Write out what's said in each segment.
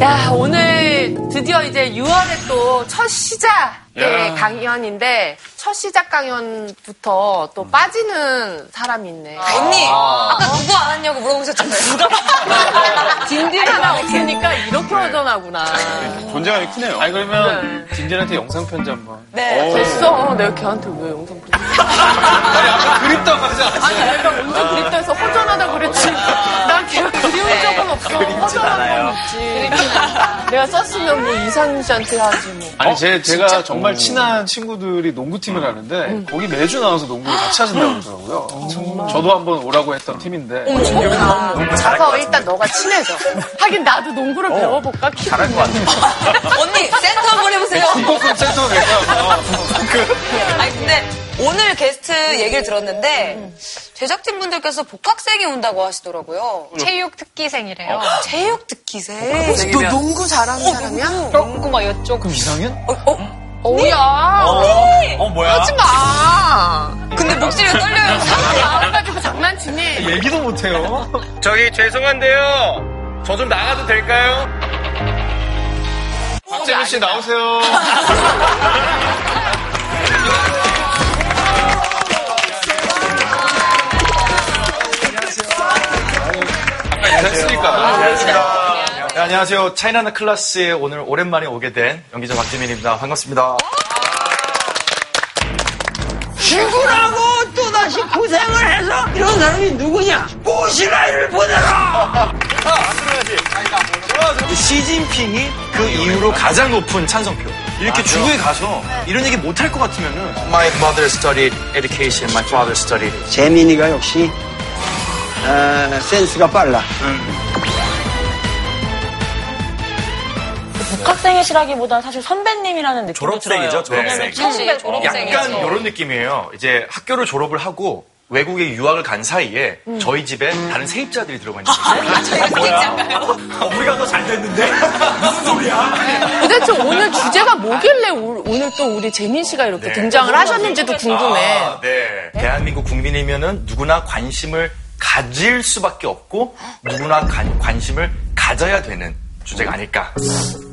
야, 오늘 드디어 이제 6월에 또 첫 시작의 야. 강연인데, 첫 시작 강연부터 또 빠지는 사람이 있네. 언니, 아 까 누구 안 왔냐고 물어보셨잖아요. 딘딘이가 없으니까 이렇게 허전하구나. 존재감이 크네요. 아니 그러면 딘딘한테 영상 편지 한 번. 네. 됐어. 내가 걔한테 왜 영상 보내? 아니 아까 그립다고 하지 않았어요? 아니, 내가 언제 그립다 해서 허전하다 그랬지. 난 걔가 그리운 적은 없어. 허전한 건 있지. 내가 썼으면 뭐 이상윤 씨한테 하지 뭐. 아니 제, 제가 정말 친한 친구들이 농구팀 을 하는데 거기 매주 나와서 농구를 같이 하신다고 그러더라고요. 저도 한번 오라고 했던 팀인데 가서 일단 너가 친해져. 하긴 나도 농구를 배워볼까? 잘할 것 같아요. 언니, 센터 한번 해보세요. 한국은 센터 내가 아니, 근데 오늘 게스트 얘기를 들었는데, 제작진 분들께서 복학생이 온다고 하시더라고요. 체육 특기생이래요. 체육 듣기생. 너 농구 잘하는 사람이야? 농구 막 여쪽. 그럼 이상현? 어 우야. 어, 뭐야? 하지 마. 근데 목소리가 떨려요. 나가지고 장난치니? 얘기도 못해요. 저기 죄송한데요. 저 좀 나가도 될까요? 박재민 씨 나오세요. 아까 인사했으니까. 네, 안녕하세요. 차이나나 클래스에 오늘 오랜만에 오게 된 연기자 박재민입니다. 반갑습니다. 죽으라고 또다시 고생을 해서 이런 사람이 누구냐? 꼬시라이를 보내라! 시진핑이 그 이후로 가장 높은 찬성표. 이렇게 중국에 가서 이런 얘기 못 할 것 같으면은 My mother studied education, my father studied. 재민이가 역시 어, 센스가 빨라. 복학생이시라기보다는 사실 선배님이라는 느낌이 졸업생이죠, 들어요. 졸업생. 왜냐면 처음에 졸업생이죠. 약간 이런 느낌이에요. 이제 학교를 졸업을 하고 외국에 유학을 간 사이에 저희 집에 다른 세입자들이 들어가 있는 거예요. 세입자인가요? 어, 우리가 더 잘 됐는데? 무슨 소리야? 도대체 오늘 주제가 뭐길래 오- 오늘 또 우리 재민 씨가 이렇게 네. 등장을 하셨는지도 궁금해. 아, 네. 대한민국 국민이면은 누구나 관심을 가질 수밖에 없고 누구나 관, 관심을 가져야 되는 주제가 아닐까.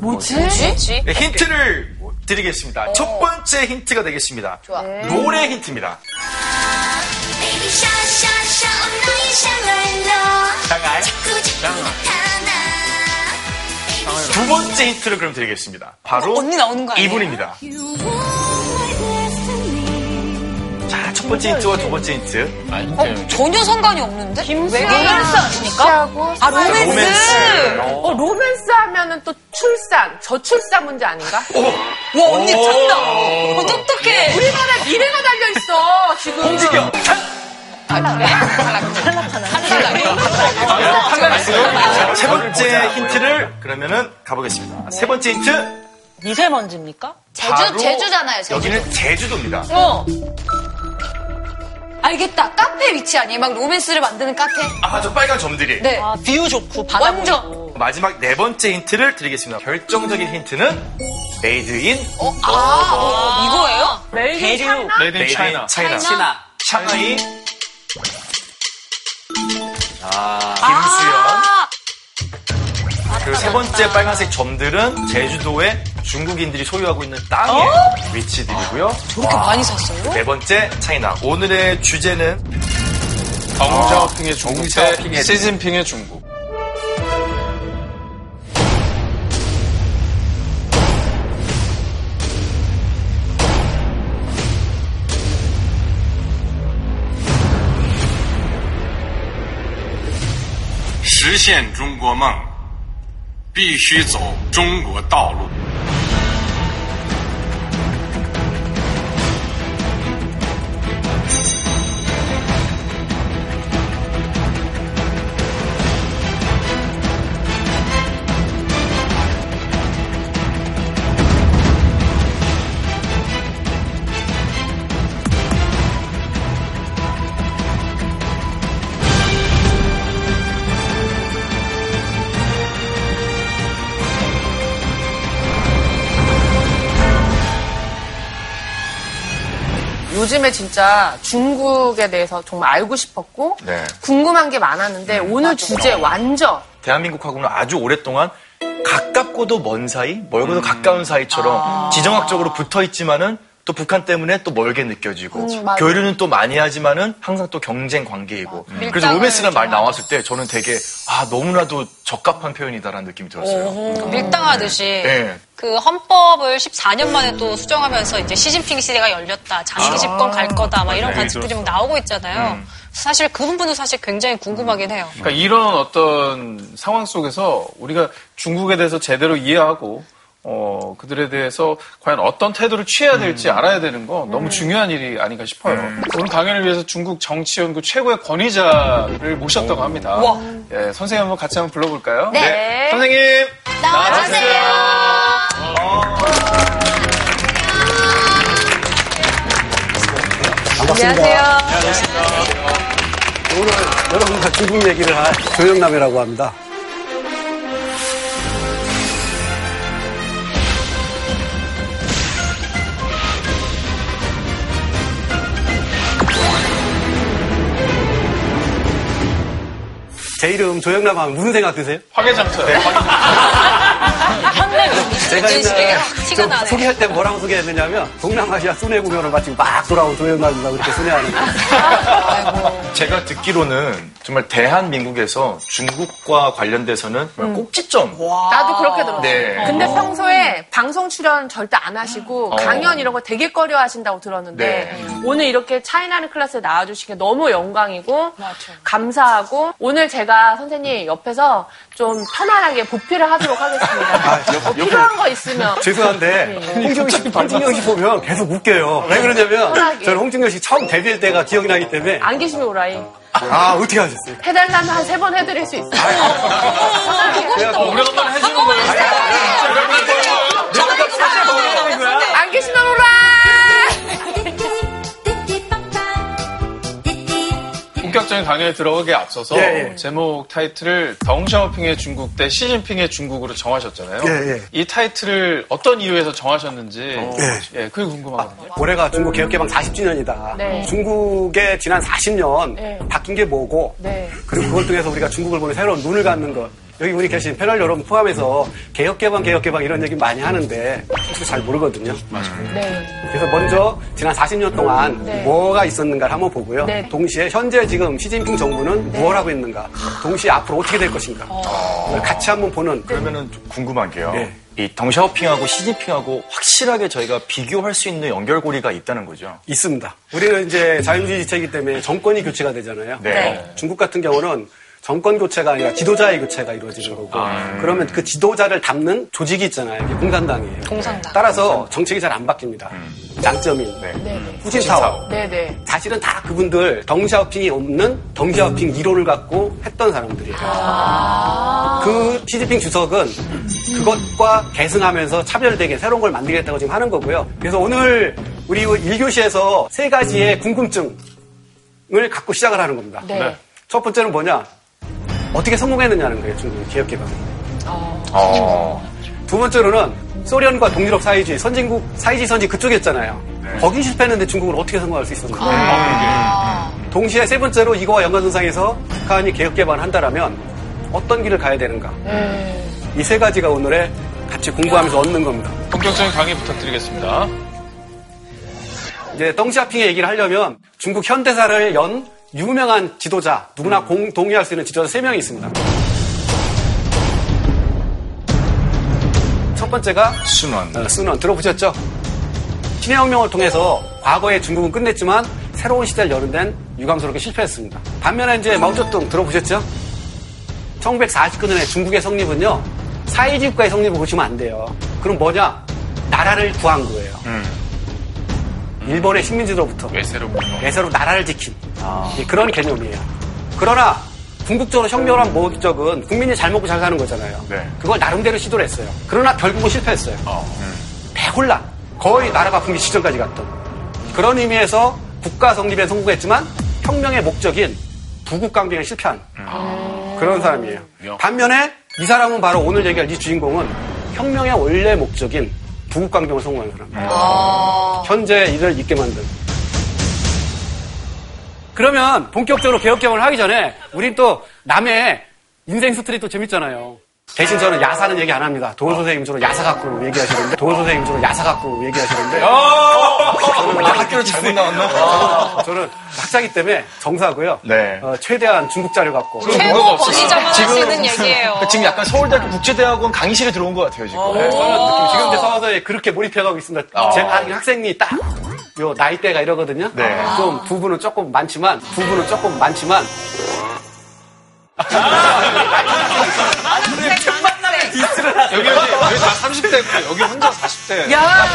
뭐지? 뭐지? 네, 힌트를 드리겠습니다. 첫 번째 힌트가 되겠습니다. 좋아. 노래 힌트입니다. 두 번째 힌트를 그럼 드리겠습니다. 바로 언니 나오는 거 아니에요? 이분입니다. 첫 번째 힌트와 두 번째 힌트. 아닌데요. 전혀 상관이 없는데? 김수현 로맨스 아닙니까? 아, 로맨스. 로맨스. 어, 로맨스 하면은 또 출산, 저출산 문제 아닌가? 와, 언니 쩐다. 어, 똑똑해. 우리나라 미래가 달려있어, 지금. 홍진경. 자, 세 번째 힌트를 그러면은 가보겠습니다. 세 번째 힌트. 미세먼지입니까? 바로 제주잖아요, 제주. 여기는 제주도입니다. 어. 알겠다. 카페 위치 아니에요? 막 로맨스를 만드는 카페? 아, 저 빨간 점들이. 네. 아, view 좋고 바다 완전. 보이고. 마지막 네 번째 힌트를 드리겠습니다. 결정적인 힌트는 made in 아, 어, 이거예요? Made China? Made in China. China. China. 샹하이. 아, 아, 그세 번째 빨간색 점들은 제주도에 중국인들이 소유하고 있는 땅의 어? 위치들이고요. 저렇게 많이 샀어요? 네 번째 차이나. 오늘의 주제는 정자오핑의 중국 대 시진핑의 중국. 시엔 중국梦 必须走中国道路。 요즘에 진짜 중국에 대해서 정말 알고 싶었고 네. 궁금한 게 많았는데 오늘 주제 완전 대한민국하고는 아주 오랫동안 가깝고도 먼 사이, 멀고도 가까운 사이처럼 지정학적으로 붙어 있지만은 또 북한 때문에 또 멀게 느껴지고 음. 교류는 또 많이 하지만은 항상 또 경쟁 관계이고 그래서 밀당을 로맨스라는 말좀 나왔을 때 저는 되게 아 너무나도 적합한 표현이다라는 느낌이 들었어요. 그 밀당하듯이 네. 그 헌법을 14년 만에 또 수정하면서 이제 시진핑 시대가 열렸다. 장기 집권 갈 거다. 막 이런 관측들이 막 나오고 있잖아요. 사실 그 부분도 사실 굉장히 궁금하긴 해요. 그러니까 이런 어떤 상황 속에서 우리가 중국에 대해서 제대로 이해하고 어, 그들에 대해서 과연 어떤 태도를 취해야 될지 알아야 되는 거 너무 중요한 일이 아닌가 싶어요. 오늘 강연을 위해서 중국 정치연구 최고의 권위자를 모셨다고 합니다. 예, 선생님 한번 같이 한번 불러볼까요? 네. 선생님 안녕하세요. 오늘 여러분과 중국 얘기를 할 조영남이라고 합니다. 제 이름 조영남 하면 무슨 생각 드세요? 화개장터. 제가 옛날에 확 티가 좀 나네. 소개할 때 뭐라고 소개했느냐면 동남아시아 순회 공연을 마치고 막 돌아온 조영남이라고 그렇게 순회하는 거예요. 제가 듣기로는 정말 대한민국에서 중국과 관련돼서는 정말 꼭지점. 나도 그렇게 들었어. 네. 근데 평소에 방송 출연 절대 안 하시고 어. 강연 이런 거 되게 꺼려 하신다고 들었는데 네. 오늘 이렇게 차이나는 클래스에 나와주신 게 너무 영광이고 감사하고 오늘 제가 선생님 옆에서 좀 편안하게 보필을 하도록 하겠습니다. 뭐 필요한 거 있으면 죄송한데 홍진경 씨, 홍진경 씨 보면 계속 웃겨요. 왜 그러냐면 편하게. 저는 홍진경 씨 처음 데뷔할 때가 기억이 나기 때문에 안 계시면 오라 이. 아 어떻게 하셨어요? 해달라면 한 세 번 해드릴 수 있어요. 그래갖고 오래간만에 해주는 거예요. 본격적인 강연에 들어가기에 앞서서 예, 예. 제목 타이틀을 덩샤오핑의 중국 대 시진핑의 중국으로 정하셨잖아요. 예, 예. 이 타이틀을 어떤 이유에서 정하셨는지 예, 그게 궁금하거든요. 올해가 중국 개혁개방 40주년이다. 네. 중국의 지난 40년 네. 바뀐 게 뭐고 네. 그리고 그걸 통해서 우리가 중국을 보는 새로운 눈을 갖는 것. 여기 우리 계신 패널 여러분 포함해서 개혁 개방, 개혁 개방 이런 얘기 많이 하는데 솔직히 잘 모르거든요. 네. 그래서 먼저 지난 40년 동안 네. 뭐가 있었는가를 한번 보고요. 네. 동시에 현재 지금 시진핑 정부는 뭘 하고 있는가, 동시에 앞으로 어떻게 될 것인가, 그걸 같이 한번 보는 그러면은 좀 궁금한 게요. 네. 이 덩샤오핑하고 시진핑하고 확실하게 저희가 비교할 수 있는 연결고리가 있다는 거죠. 있습니다. 우리는 이제 자유주의 지체이기 때문에 정권이 교체가 되잖아요. 네. 중국 같은 경우는 정권 교체가 아니라 지도자의 교체가 이루어지는 거고 그러면 그 지도자를 담는 조직이 있잖아요. 이게 공산당이에요. 공산당. 따라서 정책이 잘 안 바뀝니다. 장점인 네네. 후진타오. 네네. 사실은 다 그분들 덩샤오핑이 없는 덩샤오핑 이론을 갖고 했던 사람들이에요. 그 시진핑 주석은 그것과 계승하면서 차별되게 새로운 걸 만들겠다고 지금 하는 거고요. 그래서 오늘 우리 1교시에서 세 가지의 궁금증을 갖고 시작을 하는 겁니다. 네. 첫 번째는 뭐냐? 어떻게 성공했느냐는 거예요, 중국 기업개방. 어. 두 번째로는 소련과 동유럽 사회주의, 선진국, 사회주의 선진 그쪽이었잖아요. 거기 실패했는데 중국은 어떻게 성공할 수 있었는가. 동시에 세 번째로 이거와 연관선상에서 북한이 개혁개방을 한다라면 어떤 길을 가야 되는가. 이세 가지가 오늘의 같이 공부하면서 얻는 겁니다. 본격적인 강의 부탁드리겠습니다. 이제 덩시아핑의 얘기를 하려면 중국 현대사를 연 유명한 지도자, 누구나 공, 동의할 수 있는 지도자 세 명이 있습니다. 첫 번째가 순환. 어, 순원 들어보셨죠? 신해혁명을 통해서 과거의 중국은 끝냈지만 새로운 시대를 여는 데는 유감스럽게 실패했습니다. 반면에 이제 마오쩌둥 들어보셨죠? 1949년에 중국의 성립은요 사회주의 국가의 성립을 보시면 안 돼요. 그럼 뭐냐? 나라를 구한 거예요. 일본의 식민지로부터 외세로군요. 외세로 나라를 지킨 예, 그런 개념이에요. 그러나 궁극적으로 혁명을 한 목적은 국민이 잘 먹고 잘 사는 거잖아요. 네. 그걸 나름대로 시도를 했어요. 그러나 결국은 실패했어요. 대혼란. 거의 나라가 붕괴 시절까지 갔던. 그런 의미에서 국가 성립에 성공했지만 혁명의 목적인 부국 강병에 실패한 그런 사람이에요. 반면에 이 사람은 바로 오늘 얘기할 이 주인공은 혁명의 원래 목적인 부국 강병을 성공한 사람. 현재 이를 있게 만든. 그러면 본격적으로 개혁개혁을 하기 전에 우린 또 남의 인생 스토리 또 재밌잖아요. 대신 저는 야사는 얘기 안 합니다. 도훈 선생님 주로 야사 갖고 얘기하시는데, 도훈 선생님 주로 야사 갖고 얘기하시는데, 저는 학교를 잘못 나왔나? 저는 학자기 때문에 정사고요. 네. 어, 최대한 중국 자료 갖고. 최고 권위자만 있는 얘기예요. 지금 약간 서울대학교 국제대학원 강의실에 들어온 것 같아요, 지금. 네, 저는 지금 이제 서서히 그렇게 몰입해가고 있습니다. 제가 아는 학생이 딱, 요 나이대가 이러거든요. 네. 좀 부부는 조금 많지만, 부부는 조금 많지만, 여기 여기 다 30대고 여기 혼자 40대. 야!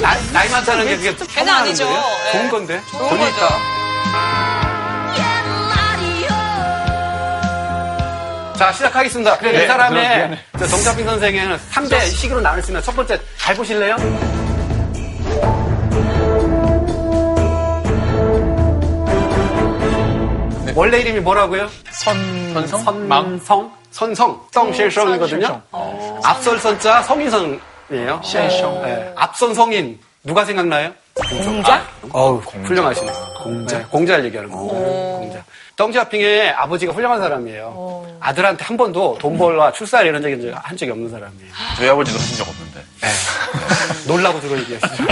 나이, 나이 많다는 게 그게 걔는 아니죠. 예. 좋은 건데. 좋은 돈이 거죠. 있다. 자, 시작하겠습니다. 그래, 네, 이 사람의 정찬빈 선생에는 3대 식으로 나눌 수 있는 첫 번째, 잘 보실래요? 원래 이름이 뭐라고요? 선성? 선 성? 선성. 성실성이거든요. 앞설 선자 성인성이에요. 셰숑. 네. 앞선 성인. 누가 생각나요? 공자? 어우, 훌륭하시네. 공자. 공자를 얘기하는 거. 공자. 덩샤핑의 아버지가 훌륭한 사람이에요. 아들한테 한 번도 돈 벌라 출살 이런 적이 한 적이 없는 사람이에요. 저희 아버지도 하신 적 없는데. 놀라고 들어 얘기하시죠.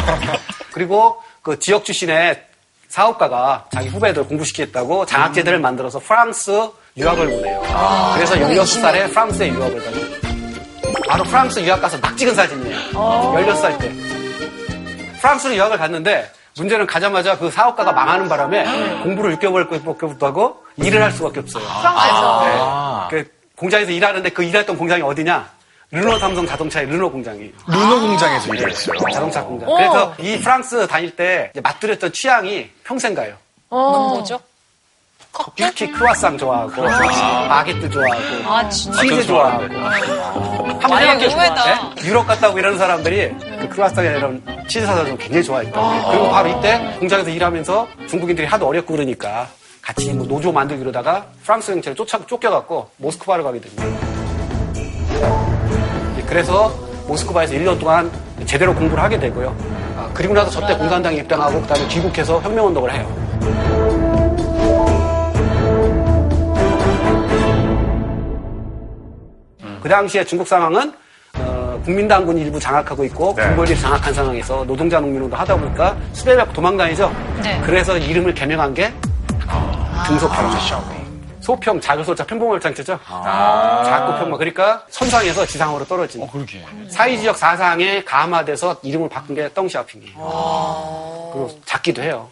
그리고 그 지역 출신의 사업가가 자기 후배들 공부시키겠다고 장학제들을 만들어서 프랑스 유학을 보내요. 그래서 16살에 프랑스에 유학을 가요. 바로 프랑스 유학 가서 막 찍은 사진이에요. 16살 때. 프랑스로 유학을 갔는데 문제는 가자마자 그 사업가가 망하는 바람에 공부를 6개월밖에 못하고 일을 할 수밖에 없어요. 프랑스에서. 네. 그 공장에서 일하는데 그 일했던 공장이 어디냐? 르노 삼성 자동차의 르노 공장이에요. 르노 공장에서 일했어요. 자동차 공장. 오. 그래서 이 프랑스 다닐 때 맛들였던 취향이 평생 가요. 어. 뭐죠? 특히 크루아상 좋아하고, 바게트 좋아하고, 아. 치즈 좋아하고. 한번 아니, 생각해 의외다. 네? 유럽 갔다 오고 이러는 사람들이 그 크루아상이나 이런 치즈 사서 굉장히 좋아했다. 그리고 바로 이때 공장에서 일하면서 중국인들이 하도 어렵고 그러니까 같이 뭐 노조 만들고 이러다가 프랑스 경찰에 쫓아, 쫓겨갖고 모스크바로 가게 됩니다. 그래서 모스크바에서 1년 동안 제대로 공부를 하게 되고요. 아, 그리고 나서 저때 공산당에 입당하고 그다음에 귀국해서 혁명운동을 해요. 그 당시에 중국 상황은 어, 국민당군 일부 장악하고 있고 네. 군벌이 장악한 상황에서 노동자 농민운동 하다 보니까 수배받고 도망다니죠. 네. 그래서 이름을 개명한 게 등소평. 소평 자교소자 평범월장체죠. 작고 평범. 그러니까 선상에서 지상으로 떨어진. 그러게. 사회지역 사상에 감화돼서 이름을 바꾼 게 덩시아핑이에요. 그리고 작기도 해요.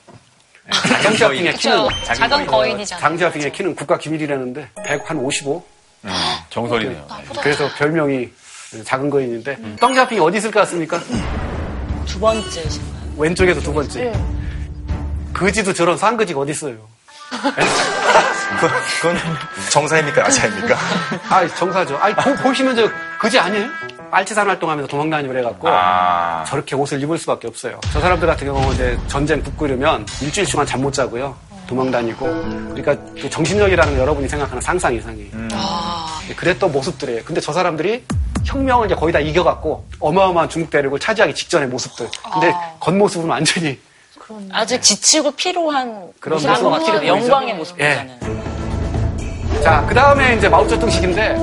덩시아핑의 키는 그쵸. 작은 거인이잖아요. 장시아핑의 키는 국가 기밀이라는데 155. 정설이네요. 그래서 별명이 작은 거인인데 덩시아핑이 어디 있을 것 같습니까? 두 번째. 왼쪽에서 두 번째. 그지도 저런 산그지가 어디 있어요? 그, 그건 정사입니까? 야사입니까? 아, 정사죠. 아니, 보, 보시면 저 그지 아니에요? 알치산 활동하면서 도망다니고 해갖고 아. 저렇게 옷을 입을 수밖에 없어요. 저 사람들 같은 경우는 이제 전쟁 이러면 일주일 동안 잠 못 자고요. 도망다니고. 그러니까 그 정신력이라는 건 여러분이 생각하는 상상 이상이에요. 그랬던 모습들이에요. 근데 저 사람들이 혁명을 이제 거의 다 이겨갖고 어마어마한 중국 대륙을 차지하기 직전의 모습들. 근데 겉모습은 완전히 아직 지치고 피로한 그런 모습인 것 같아요. 영광의 모습보다는. 자, 그 다음에 이제 마오쩌둥식인데,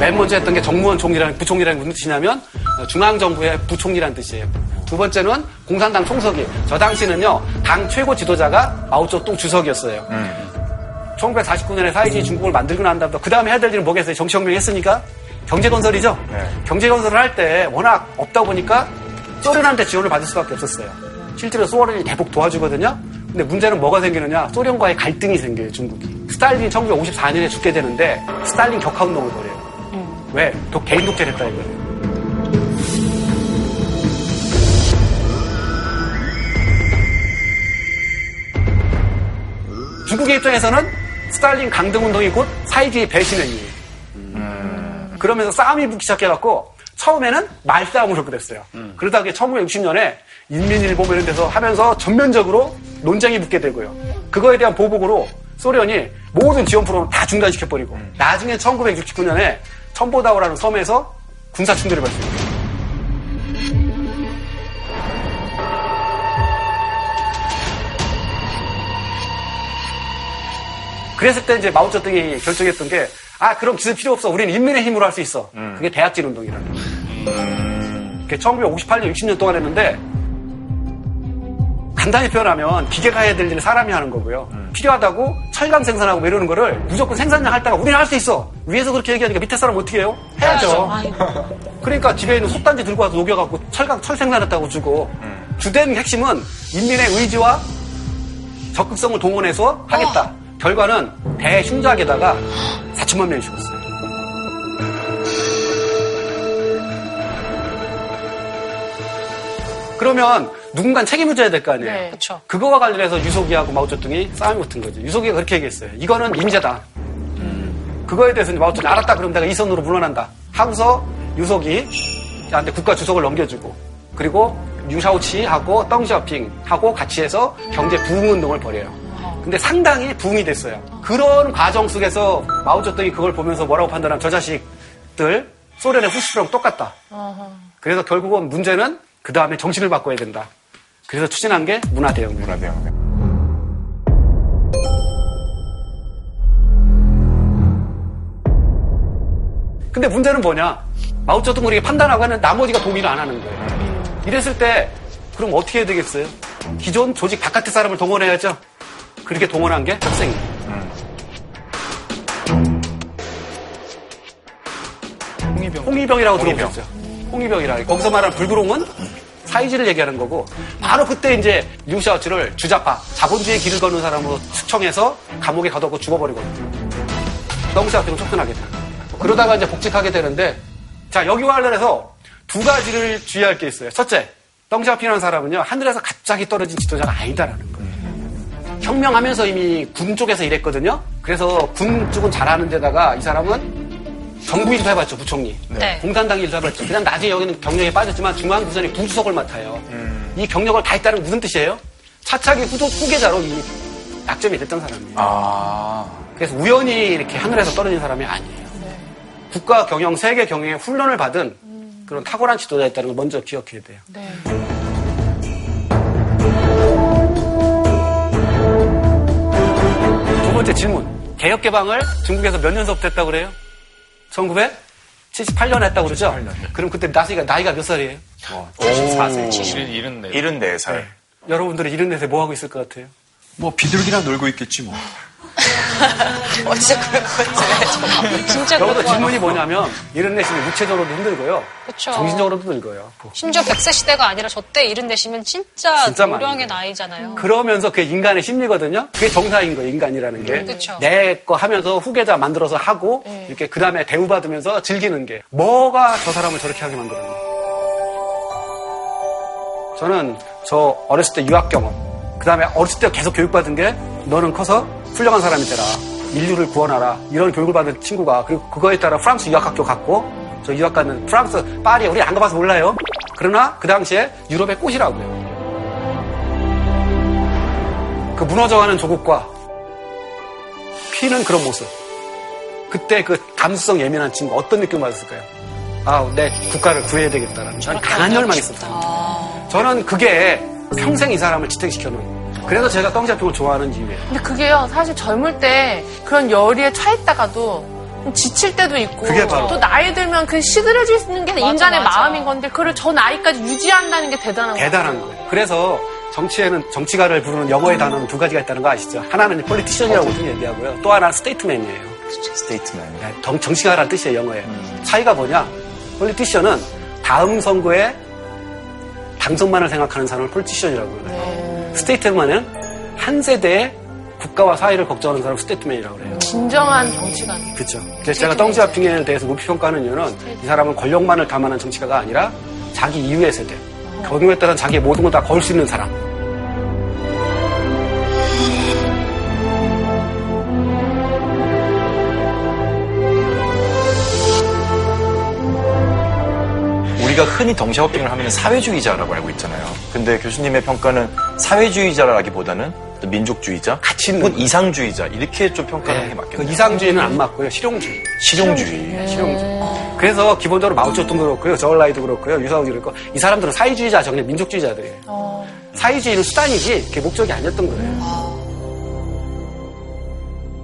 맨 먼저 했던 게 정무원 총리라는, 부총리라는 게 무슨 뜻이냐면, 어, 중앙정부의 부총리라는 뜻이에요. 두 번째는 공산당 총석이. 저 당시는요, 당 최고 지도자가 마오쩌둥 주석이었어요. 1949년에 사회주의 중국을 만들고 난 다음부터 그 다음에 해야 될 일은 뭐겠어요? 정치혁명 했으니까? 경제건설이죠? 경제건설을 할 때 워낙 없다 보니까 소련한테 지원을 받을 수밖에 없었어요. 실제로 소련이 대폭 도와주거든요. 근데 문제는 뭐가 생기느냐? 소련과의 갈등이 생겨요, 중국이. 스탈린이 1954년에 죽게 되는데 스탈린 격하운동을 벌여요. 왜? 독, 개인 독재를 했다 이거예요. 중국의 입장에서는 스탈린 강등 운동이 곧 사회주의 배신행위예요. 그러면서 싸움이 붙기 시작해갖고 처음에는 말싸움으로 그랬어요. 그러다가 1960년에 인민일보 뭐 이런 데서 하면서 전면적으로 논쟁이 붙게 되고요. 그거에 대한 보복으로 소련이 모든 지원 프로그램을 다 중단시켜버리고 나중에 1969년에 첨보다오라는 섬에서 군사 충돌이 발생해요. 그랬을 때 이제 마오쩌둥이 결정했던 게, 아, 그럼 기술 필요 없어. 우리는 인민의 힘으로 할 수 있어. 그게 대학진 운동이라는 거예요. 그게 1958년, 60년 동안 했는데, 간단히 표현하면 기계가 해야 될 일을 사람이 하는 거고요. 필요하다고 철강 생산하고 뭐 이러는 거를 무조건 생산량 할 때가 우리는 할 수 있어. 위에서 그렇게 얘기하니까 밑에 사람 어떻게 해요? 해야죠. 그러니까 집에 있는 솥단지 들고 와서 녹여갖고 철강, 철 생산했다고 주고 주된 핵심은 인민의 의지와 적극성을 동원해서 하겠다. 결과는 대흉작에다가 4천만 명이 죽었어요. 그러면 누군가 책임을 져야 될 거 아니에요. 네. 그렇죠. 그거와 관련해서 유속이하고 마오쩌둥이 싸움이 붙은 거죠. 유속이가 그렇게 얘기했어요. 이거는 임자다. 그거에 대해서 마오쩌둥이 알았다. 그럼 내가 이 선으로 물러난다. 하고서 유속이 한테 국가 주석을 넘겨주고 그리고 유샤오치하고 덩시어핑하고 같이 해서 경제 부흥 운동을 벌여요. 근데 상당히 부흥이 됐어요. 그런 과정 속에서 마오쩌둥이 그걸 보면서 뭐라고 판단하면 저 자식들 소련의 후시랑 똑같다. 그래서 결국은 문제는 그 다음에 정신을 바꿔야 된다. 그래서 추진한 게 문화 대혁. 문화 대혁. 근데 문제는 뭐냐? 마오쩌둥 우리가 판단하고 하는 나머지가 동의를 안 하는 거예요. 이랬을 때 그럼 어떻게 해야 되겠어요? 기존 조직 바깥의 사람을 동원해야죠. 그렇게 동원한 게 학생이에요. 홍위병. 홍위병이라고 들어보셨죠? 홍위병이라. 거기서 말하는 불구롱은 사이즈를 얘기하는 거고 바로 그때 이제 류샤오츠를 주자파 자본주의 길을 걷는 사람으로 추청해서 감옥에 가둬고 죽어버리거든요. 덩샤오츠는 쫓겨나게 돼요. 그러다가 이제 복직하게 되는데 자 여기와 관련해서 두 가지를 주의할 게 있어요. 첫째, 덩샤오핑이라는 사람은요 하늘에서 갑자기 떨어진 지도자가 아니다라는. 혁명하면서 이미 군 쪽에서 일했거든요. 그래서 군 쪽은 잘하는 데다가 이 사람은 정부 일도 해봤죠, 부총리. 네. 공산당 일도 해봤죠. 그냥 나중에 여기는 경력에 빠졌지만 중앙부전의 부수석을 맡아요. 이 경력을 다 했다는 건 무슨 뜻이에요? 차차기 후도, 후계자로 이 낙점이 됐던 사람이에요. 아. 그래서 우연히 이렇게 하늘에서 떨어진 사람이 아니에요. 국가 경영, 세계 경영에 훈련을 받은 그런 탁월한 지도자였다는 걸 먼저 기억해야 돼요. 네. 번째 질문. 개혁 개방을 중국에서 몇 년서부터 했다고 그래요? 1978년 했다고 그러죠? 그럼 그때 나이가, 나이가 몇 살이에요? 74세. 74. 74살. 여러분들은 74세 뭐 하고 있을 것 같아요? 뭐 비둘기랑 놀고 있겠지 뭐. 어, 진짜 그럴 것 같아요. 진짜 그럴 것 질문이. 뭐냐면 이런 내시면 육체적으로도 힘들고요. 그쵸. 정신적으로도 늙어요. 심지어 100세 시대가 아니라 저 때 이른 되시면 진짜, 진짜 노령의. 나이잖아요. 그러면서 그게 인간의 심리거든요. 그게 정상인 거예요, 인간이라는 게. 그쵸. 내거 하면서 후계자 만들어서 하고, 이렇게 그 다음에 대우받으면서 즐기는 게. 뭐가 저 사람을 저렇게 하게 만들었나. 저는 저 어렸을 때 유학 경험, 그 다음에 어렸을 때 계속 교육받은 게 너는 커서 훌륭한 사람이 되라. 인류를 구원하라. 이런 교육을 받은 친구가, 그리고 그거에 따라 프랑스 유학학교 갔고, 저 유학 가는 프랑스, 파리, 우리 안 가봐서 몰라요. 그러나 그 당시에 유럽의 꽃이라고요. 그 무너져가는 조국과 피는 그런 모습. 그때 그 감수성 예민한 친구 어떤 느낌 받았을까요? 아, 내 국가를 구해야 되겠다라는 저는 강한 열망이 있었어요. 저는 그게 평생 이 사람을 지탱시켜 놓은. 그래서 제가 덩샤오핑을 좋아하는 이유예요. 근데 그게요, 사실 젊을 때 그런 열의에 차있다가도 좀 지칠 때도 있고 그게 바로. 또 나이 들면 그 시들해지는 게 맞아, 인간의 맞아. 마음인 건데 그걸 저 나이까지 유지한다는 게 대단한 거예요. 대단한 거예요. 그래서 정치에는 정치가를 부르는 영어의 단어는 두 가지가 있다는 거 아시죠? 하나는 politician이라고 좀 얘기하고요. 또 하나는 statesman이에요. Statesman. 정, 정치가라는 뜻이에요, 영어에. 차이가 뭐냐? Politician은 다음 선거에 당선만을 생각하는 사람을 politician이라고 그래요. Statesman은 한 세대의 국가와 사회를 걱정하는 사람을 statesman이라고 그래요. 진정한 정치가. 그렇죠. 그래서 제가 덩샤오핑에 대해서 높이 평가하는 이유는 이 사람은 권력만을 담아낸 정치가가 아니라 자기 이후의 세대, 경우에 따라 자기의 모든 걸 다 걸 수 있는 사람. 우리가 흔히 덩샤오핑을 하면 사회주의자라고 알고 있잖아요. 근데 교수님의 평가는 사회주의자라기보다는 또 민족주의자, 가치 있는 혹은. 이상주의자 이렇게 좀 평가하는 게그 맞겠네요. 이상주의는 안 맞고요. 실용주의. 실용주의. 실용주의. 그래서 기본적으로 마오쩌둥도 그렇고요. 저얼라이도 그렇고요. 유사오도 그렇고 이 사람들은 사회주의자, 저는 민족주의자들이에요. 사회주의는 수단이지 그게 목적이 아니었던 거예요.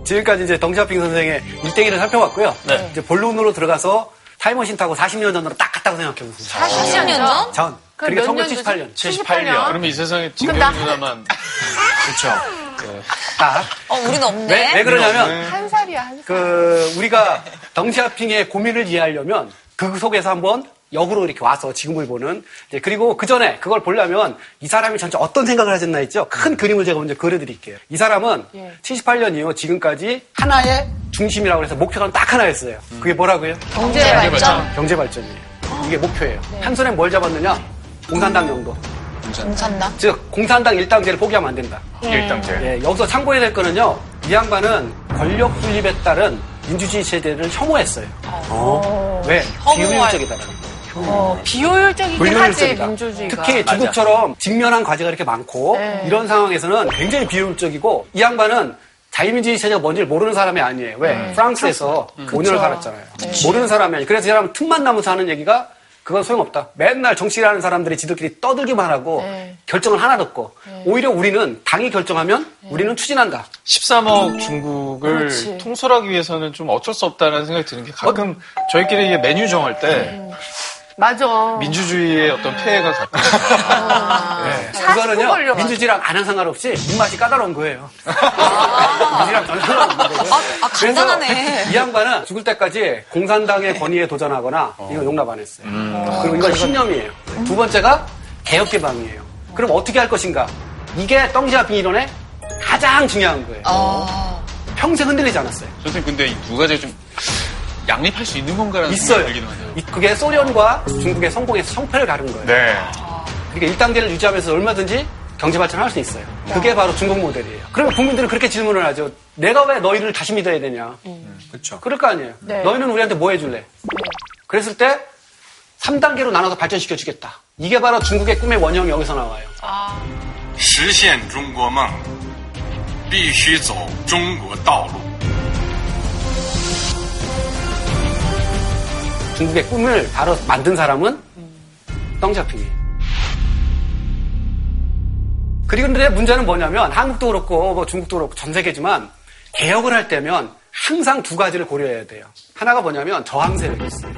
지금까지 이제 덩샤핑 선생의 일대기를 살펴봤고요. 네. 이제 본론으로 들어가서 타임머신 타고 40년 전으로 딱 갔다고 생각해 보세요. 40년 전? 전. 그러니까 몇 년도지? 1978년. 78년. 그러면 이 세상에 그럼 진경 나- 누나만 그렇죠. 딱. 어, 우린 없네. 왜, 왜 그러냐면 한 살이야, 한 살. 그 우리가 덩샤핑의 고민을 이해하려면 그 속에서 한번 역으로 이렇게 와서 지금을 보는 이제 그리고 그 전에 그걸 보려면 이 사람이 전체 어떤 생각을 하셨나 했죠. 큰 그림을 제가 먼저 그려드릴게요. 이 사람은 예. 78년 이후 지금까지 하나의 중심이라고 해서 목표가 딱 하나였어요. 그게 뭐라고요? 경제 발전. 경제 발전이에요. 이게 목표예요. 한 손에 뭘 잡았느냐? 공산당 정도. 공산당? 즉 공산당 일당제를 포기하면 안 된다. 일당제. 예, 여기서 참고해야 될 거는요. 이 양반은 권력 분립에 따른 민주주의 체제를 혐오했어요. 어. 왜? 혐오할- 비효율적이다라는 거. 어, 비효율적이긴 하지, 불효율적이다. 민주주의가. 특히 중국처럼 직면한 과제가 이렇게 많고 네. 이런 상황에서는 굉장히 비효율적이고 이 양반은 자유민주주의 체제가 뭔지를 모르는 사람이 아니에요. 왜? 프랑스에서 5년을 살았잖아요. 모르는 사람이 아니에요. 그래서 이 사람은 틈만 나면서 하는 얘기가 그건 소용없다. 맨날 정치를 하는 사람들이 지들끼리 떠들기만 하고 네. 결정을 하나도 없고 오히려 우리는 당이 결정하면 우리는 추진한다. 13억 중국을 그렇지. 통솔하기 위해서는 좀 어쩔 수 없다는 생각이 드는 게 가끔 저희끼리 이게 메뉴 정할 때 맞아. 민주주의의 어떤 폐해가 가끔 네. 사고 그거는요. 민주주의랑 아는 상관없이 입맛이 까다로운 거예요. 민주주의랑 전혀 상관없는. 아, 아, 그래서 간단하네. 이 양반은 죽을 때까지 공산당의 권위에 도전하거나 이거 용납 안 했어요. 그리고 이건 신념이에요. 두 번째가 개혁 개방이에요. 그럼 어떻게 할 것인가? 이게 덩시아핑 이론의 가장 중요한 거예요. 아, 평생 흔들리지 않았어요. 선생님 근데 이 두 가지가 좀 양립할 수 있는 건가라는 있어요. 생각이 들기는 하네요. 이- 그게 소련과 중국의 성공에서 성패를 가른 거예요. 네. 그러니까 일당제를 유지하면서 얼마든지 경제 발전할 수 있어요. 그게 바로 중국 모델이에요. 그러면 국민들은 그렇게 질문을 하죠. 내가 왜 너희를 다시 믿어야 되냐? 그렇죠. 그럴 거 아니에요. 네. 너희는 우리한테 뭐 해줄래? 그랬을 때 3단계로 나눠서 발전시켜 주겠다. 이게 바로 중국의 꿈의 원형이 여기서 나와요. 实现中国梦，必须走中国道路。 중국의 꿈을 바로 만든 사람은 덩샤핑이에요. 그리고 근데 문제는 뭐냐면 한국도 그렇고 뭐 중국도 그렇고 전 세계지만 개혁을 할 때면 항상 두 가지를 고려해야 돼요. 하나가 뭐냐면 저항 세력이 있어요.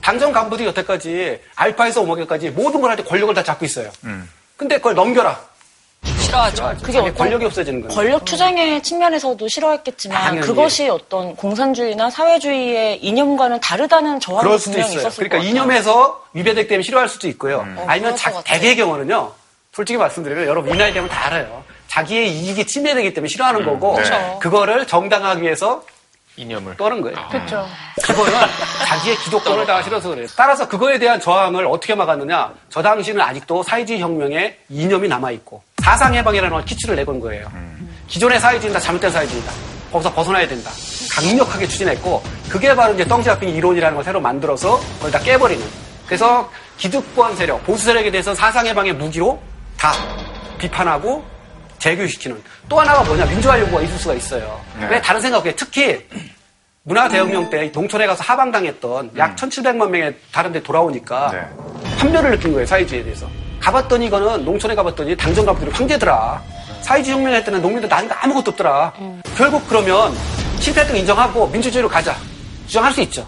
당정 간부들이 여태까지 알파에서 오메가까지 모든 걸 할 때 권력을 다 잡고 있어요. 근데 그걸 넘겨라. 싫어하죠. 그게 자기 권력이 없어지는 거예요. 권력 투쟁의 측면에서도 싫어했겠지만 당연히. 그것이 어떤 공산주의나 사회주의의 이념과는 다르다는 저항이 그럴 수도 분명히 있어요. 있었을 그러니까 것 같아요. 이념에서 위배되기 때문에 싫어할 수도 있고요. 아니면 그럴 자, 것 같아요. 대개의 경우는요. 솔직히 말씀드리면 여러분 이 나이 되면 다 알아요. 자기의 이익이 침해되기 때문에 싫어하는 거고 그렇죠. 그거를 정당하기 위해서 이념을. 떠는 거예요. 그렇죠. 그거는 자기의 기독권을 다 싫어서 그래요. 따라서 그거에 대한 저항을 어떻게 막았느냐? 저 당시는 아직도 사회주의 혁명의 이념이 남아 있고 사상해방이라는 걸 키치를 내건 거예요. 기존의 사회주의는 다 잘못된 사회주의다. 거기서 벗어나야 된다. 강력하게 추진했고 그게 바로 이제 덩치아핑 이론이라는 걸 새로 만들어서 그걸 다 깨버리는. 그래서 기득권 세력, 보수 세력에 대해서 사상해방의 무기로 다 비판하고 재교시키는 또 하나가 뭐냐 민주화 요구가 있을 수가 있어요. 왜 다른 생각 없게 특히 문화 대혁명 때 동촌에 가서 하방당했던 약 1,700만 명의 다른 데 돌아오니까 판별을 느낀 거예요 사회주의에 대해서. 가봤더니 이거는 농촌에 가봤더니 당정 간부들이 황제더라. 사회주의 혁명할 때는 농민들 나니까 아무것도 없더라. 결국 그러면 실패했던 거 인정하고 민주주의로 가자. 주장할 수 있죠.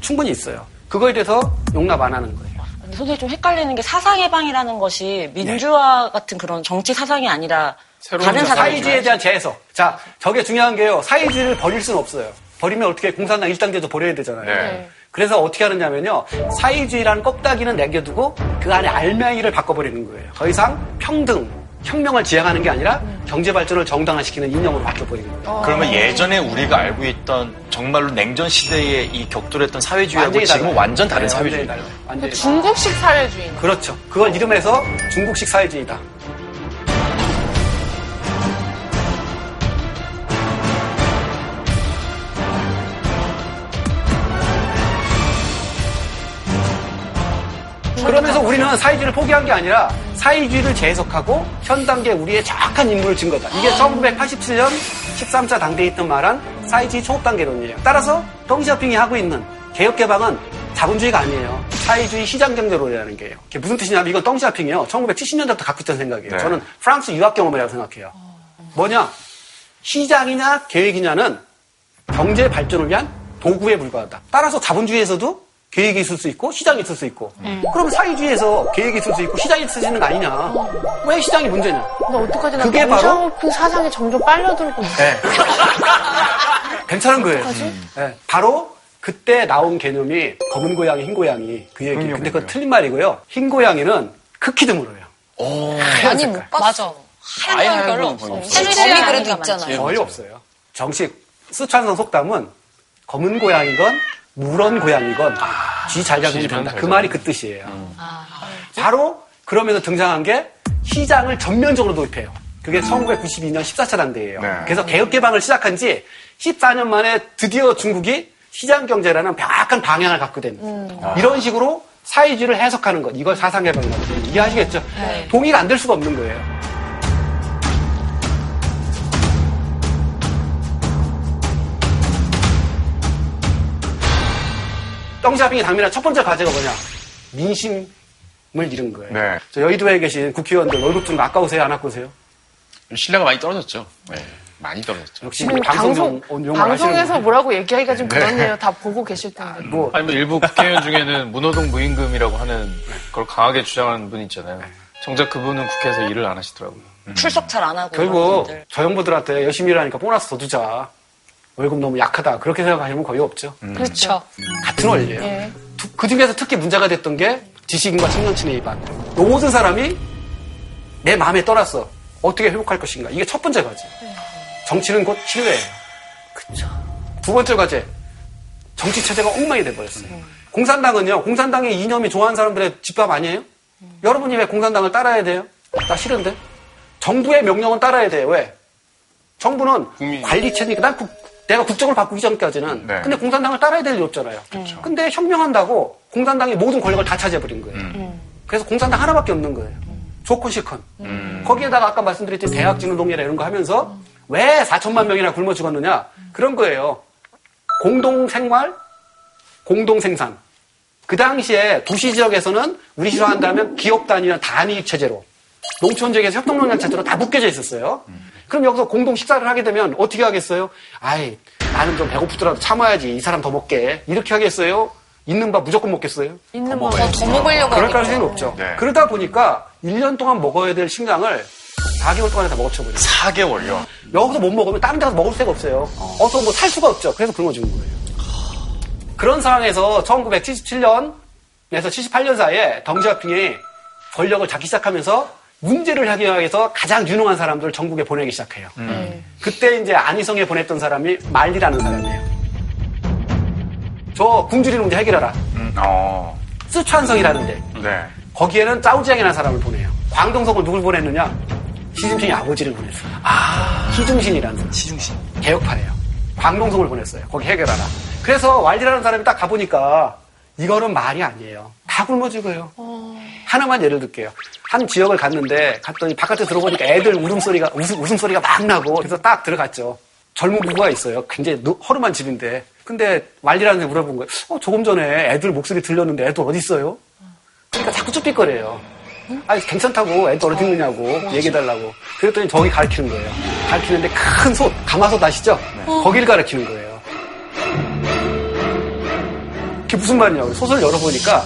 충분히 있어요. 그거에 대해서 용납 안 하는 거예요. 근데 선생님 좀 헷갈리는 게 사상해방이라는 것이 민주화 같은 그런 정치 사상이 아니라 다른 사상이 사회주의에 대한 재해석. 자, 저게 중요한 게요. 사회주의를 버릴 수는 없어요. 버리면 어떻게 공산당 일당제도 버려야 되잖아요. 네. 그래서 어떻게 하느냐면요. 사회주의라는 껍데기는 남겨두고 그 안에 알맹이를 바꿔버리는 거예요. 더 이상 평등, 혁명을 지향하는 게 아니라 경제 발전을 정당화시키는 이념으로 바뀌어버리는 거예요. 그러면 예전에 우리가 알고 있던 정말로 냉전 시대에 이 격돌했던 사회주의하고 지금은. 완전 다른 네, 사회주의. 완전히. 중국식 사회주의. 그렇죠. 그걸 이름해서 중국식 사회주의다. 그러면서 우리는 사회주의를 포기한 게 아니라 사회주의를 재해석하고 현 단계 우리의 정확한 인물을 준 거다. 이게 1987년 13차 당대에 있던 말한 사회주의 초급 단계론이에요. 따라서 덩시아핑이 하고 있는 개혁 개방은 자본주의가 아니에요. 사회주의 시장 경제론이라는 게요. 그게 무슨 뜻이냐면 이건 덩시아핑이요. 1970년대부터 갖고 있던 생각이에요. 네. 저는 프랑스 유학 경험이라고 생각해요. 뭐냐? 시장이냐 계획이냐는 경제 발전을 위한 도구에 불과하다. 따라서 자본주의에서도 계획이 있을 수 있고 시장이 있을 수 있고 그럼 사회주의에서 계획이 있을 수 있고 시장이 있을 수 있는 거 아니냐. 왜 시장이 문제냐. 근데 어떡하지? 나 그게 바로- 덩샤오핑 사상에 점점 빨려들고. 네. 괜찮은 거예요. 네. 바로 그때 나온 개념이 검은 고양이, 흰 고양이 그 얘기. 근데 그건 틀린 말이고요. 흰 고양이는 극히 드물어요. 많이 못 봤어. 건 하얀 별로 건 없어. 이 그래도 있잖아요. 거의 없어요. 정식 스촨성 속담은 검은 고양이건 누런 고양이건 쥐 잘 잡으면 쥐면 된다. 잘그 말이 그 뜻이에요. 바로 그러면서 등장한 게 시장을 전면적으로 도입해요. 그게 1992년 14차 당대예요. 네. 그래서 개혁 개방을 시작한 지 14년 만에 드디어 중국이 시장 경제라는 명확한 방향을 갖게 된 이런 식으로 사회주의를 해석하는 것 이걸 사상 개방이라고 해요. 이해하시겠죠? 동의가 안 될 수가 없는 거예요. 덩샤핑이 당면한 첫 번째 과제가 뭐냐? 민심을 잃은 거예요. 네. 저 여의도에 계신 국회의원들 월급 좀 아까우세요? 안 아까우세요? 신뢰가 많이 떨어졌죠. 네, 많이 떨어졌죠. 역시 지금 방송 방송, 분들. 뭐라고 얘기하기가 좀 그렇네요. 다 보고 계실 텐데. 뭐 아니 뭐 일부 국회의원 중에는 문호동 무임금이라고 하는 걸 강하게 주장하는 분이 있잖아요. 정작 그분은 국회에서 일을 안 하시더라고요. 출석 잘 안 하고. 결국. 저 형부들한테 열심히 일하니까 보너스 더 주자. 월급 너무 약하다. 그렇게 생각하시는 분 거의 없죠. 그렇죠. 같은 원리예요. 예. 그 중에서 특히 문제가 됐던 게 지식인과 청년층의 위반. 모든 사람이 내 마음에 떠났어. 어떻게 회복할 것인가. 이게 첫 번째 과제. 정치는 곧 신뢰예요. 그쵸. 두 번째 과제. 정치 체제가 엉망이 돼버렸어요. 공산당은요, 공산당의 이념이 좋아하는 사람들의 집밥 아니에요? 여러분이 왜 공산당을 따라야 돼요? 나 싫은데? 정부의 명령은 따라야 돼요. 왜? 정부는 국민. 관리 체니까 난 국- 내가 국정을 바꾸기 전까지는 네. 근데 공산당을 따라야 될 일 없잖아요. 근데 혁명한다고 공산당이 모든 권력을 다 차지해버린 거예요. 그래서 공산당 하나밖에 없는 거예요. 좋건 싫건. 거기에다가 아까 말씀드렸듯이 대학 진우동이라 이런 거 하면서 왜 4천만 명이나 굶어 죽었느냐 그런 거예요. 공동 생활, 공동 생산. 그 당시에 도시 지역에서는 우리 싫어한다면 기업 단위나 단위 체제로 농촌 지역에서 협동농장 체제로 다 묶여져 있었어요. 그럼 여기서 공동 식사를 하게 되면 어떻게 하겠어요? 아이 나는 좀 배고프더라도 참아야지 이 사람 더 먹게 이렇게 하겠어요? 있는 밥 무조건 먹겠어요? 있는 거 더, 더 먹으려고 그럴. 가능성이 높죠. 네. 그러다 보니까 1년 동안 먹어야 될 식량을 4개월 동안에 다 먹어쳐버려요. 4개월요. 여기서 못 먹으면 다른 데 가서 먹을 데가 없어요. 어서 뭐 살 수가 없죠. 그래서 굶어 죽는 거예요. 그런 상황에서 1977년에서 78년 사이에 덩샤핑이 권력을 잡기 시작하면서 문제를 해결하기 위해서 가장 유능한 사람들을 전국에 보내기 시작해요. 그때 이제 안희성에 보냈던 사람이 말리라는 사람이에요. 저 굶주리는 문제 해결하라. 음, 어, 쓰촨성이라는데 네. 거기에는 짜오지양이라는 사람을 보내요. 광동성을 누굴 보냈느냐? 시진핑이 아버지를 보냈어요. 아, 시중신이라는 사람. 시중신. 개혁파예요. 광동성을 보냈어요. 거기 해결하라. 그래서 왈디라는 사람이 딱 가보니까 이거는 말이 아니에요. 다 굶어 죽어요. 하나만 예를 들게요. 한 지역을 갔는데 갔더니 바깥에 들어보니까 애들 울음소리가 웃음, 웃음소리가 막 나고 그래서 딱 들어갔죠. 젊은 부부가 있어요. 굉장히 노- 허름한 집인데. 근데 왈디라는 애 물어본 거예요. 어, 조금 전에 애들 목소리 들렸는데 애들 어디 있어요? 그러니까 자꾸 쭈삣거려요. 아니 괜찮다고 애들 어디 있느냐고 얘기해달라고. 그랬더니 저기 가르치는 거예요. 가르치는데 큰 솥, 가마솥 아시죠? 거기를 가르치는 거예요. 그게 무슨 말이냐고. 솥을 열어보니까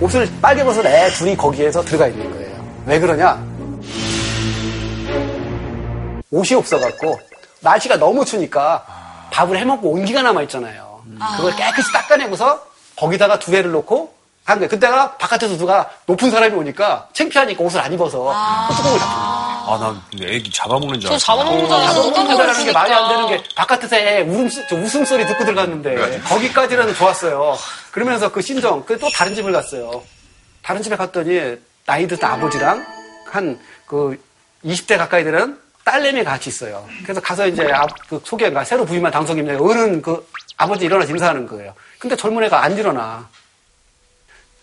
옷을 빨개 벗은 애 둘이 거기에서 들어가 있는 거예요. 왜 그러냐? 옷이 없어갖고 날씨가 너무 추니까 밥을 해먹고 온기가 남아있잖아요. 그걸 깨끗이 닦아내고서 거기다가 두 개를 놓고 한 거예요. 그때가 바깥에서 누가 높은 사람이 오니까 창피하니까 옷을 안 입어서 뚜껑을 닫는 거예요. 아, 나 애기 잡아먹는 줄저 알았어. 잡아먹는 줄 알았어. 잡아먹는다는 게 말이 안 되는 게 바깥에서 애 울음, 저 웃음소리 듣고 들어갔는데 거기까지는 좋았어요. 그러면서 그 신정, 그 또 다른 집을 갔어요. 다른 집에 갔더니 나이 든 아버지랑 한 그 20대 가까이 되는 딸내미 같이 있어요. 그래서 가서 이제 아, 그 소개가 새로 부임한 당선인데 어른 그 아버지 일어나서 인사하는 거예요. 근데 젊은 애가 안 일어나.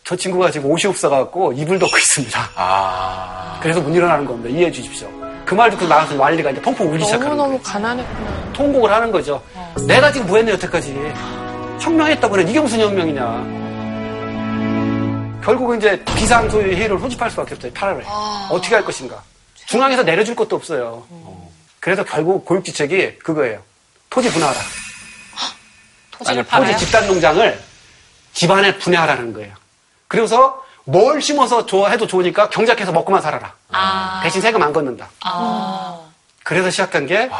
저 친구가 지금 옷이 없어갖고 이불 덮고 있습니다. 아, 그래서 못 일어나는 겁니다. 이해해 주십시오. 그 말 듣고 나가서 완리가 이제 펑펑 울기 시작하는 거예요. 너무너무 가난했구나. 통곡을 하는 거죠. 내가 지금 뭐 했네, 여태까지. 혁명했다고 그래. 이게 무슨 혁명이냐. 결국은 이제 비상 소유 회의를 소집할 수밖에 없어요. 8월에. 어떻게 할 것인가. 중앙에서 내려줄 것도 없어요. 그래서 결국 고육지책이 그거예요. 토지 분할하라. 토지를 토지 팔아요? 집단 농장을 집안에 분해하라는 거예요. 그래서 뭘 심어서 좋아해도 좋으니까 경작해서 먹고만 살아라. 아. 대신 세금 안 걷는다. 아. 그래서 시작한 게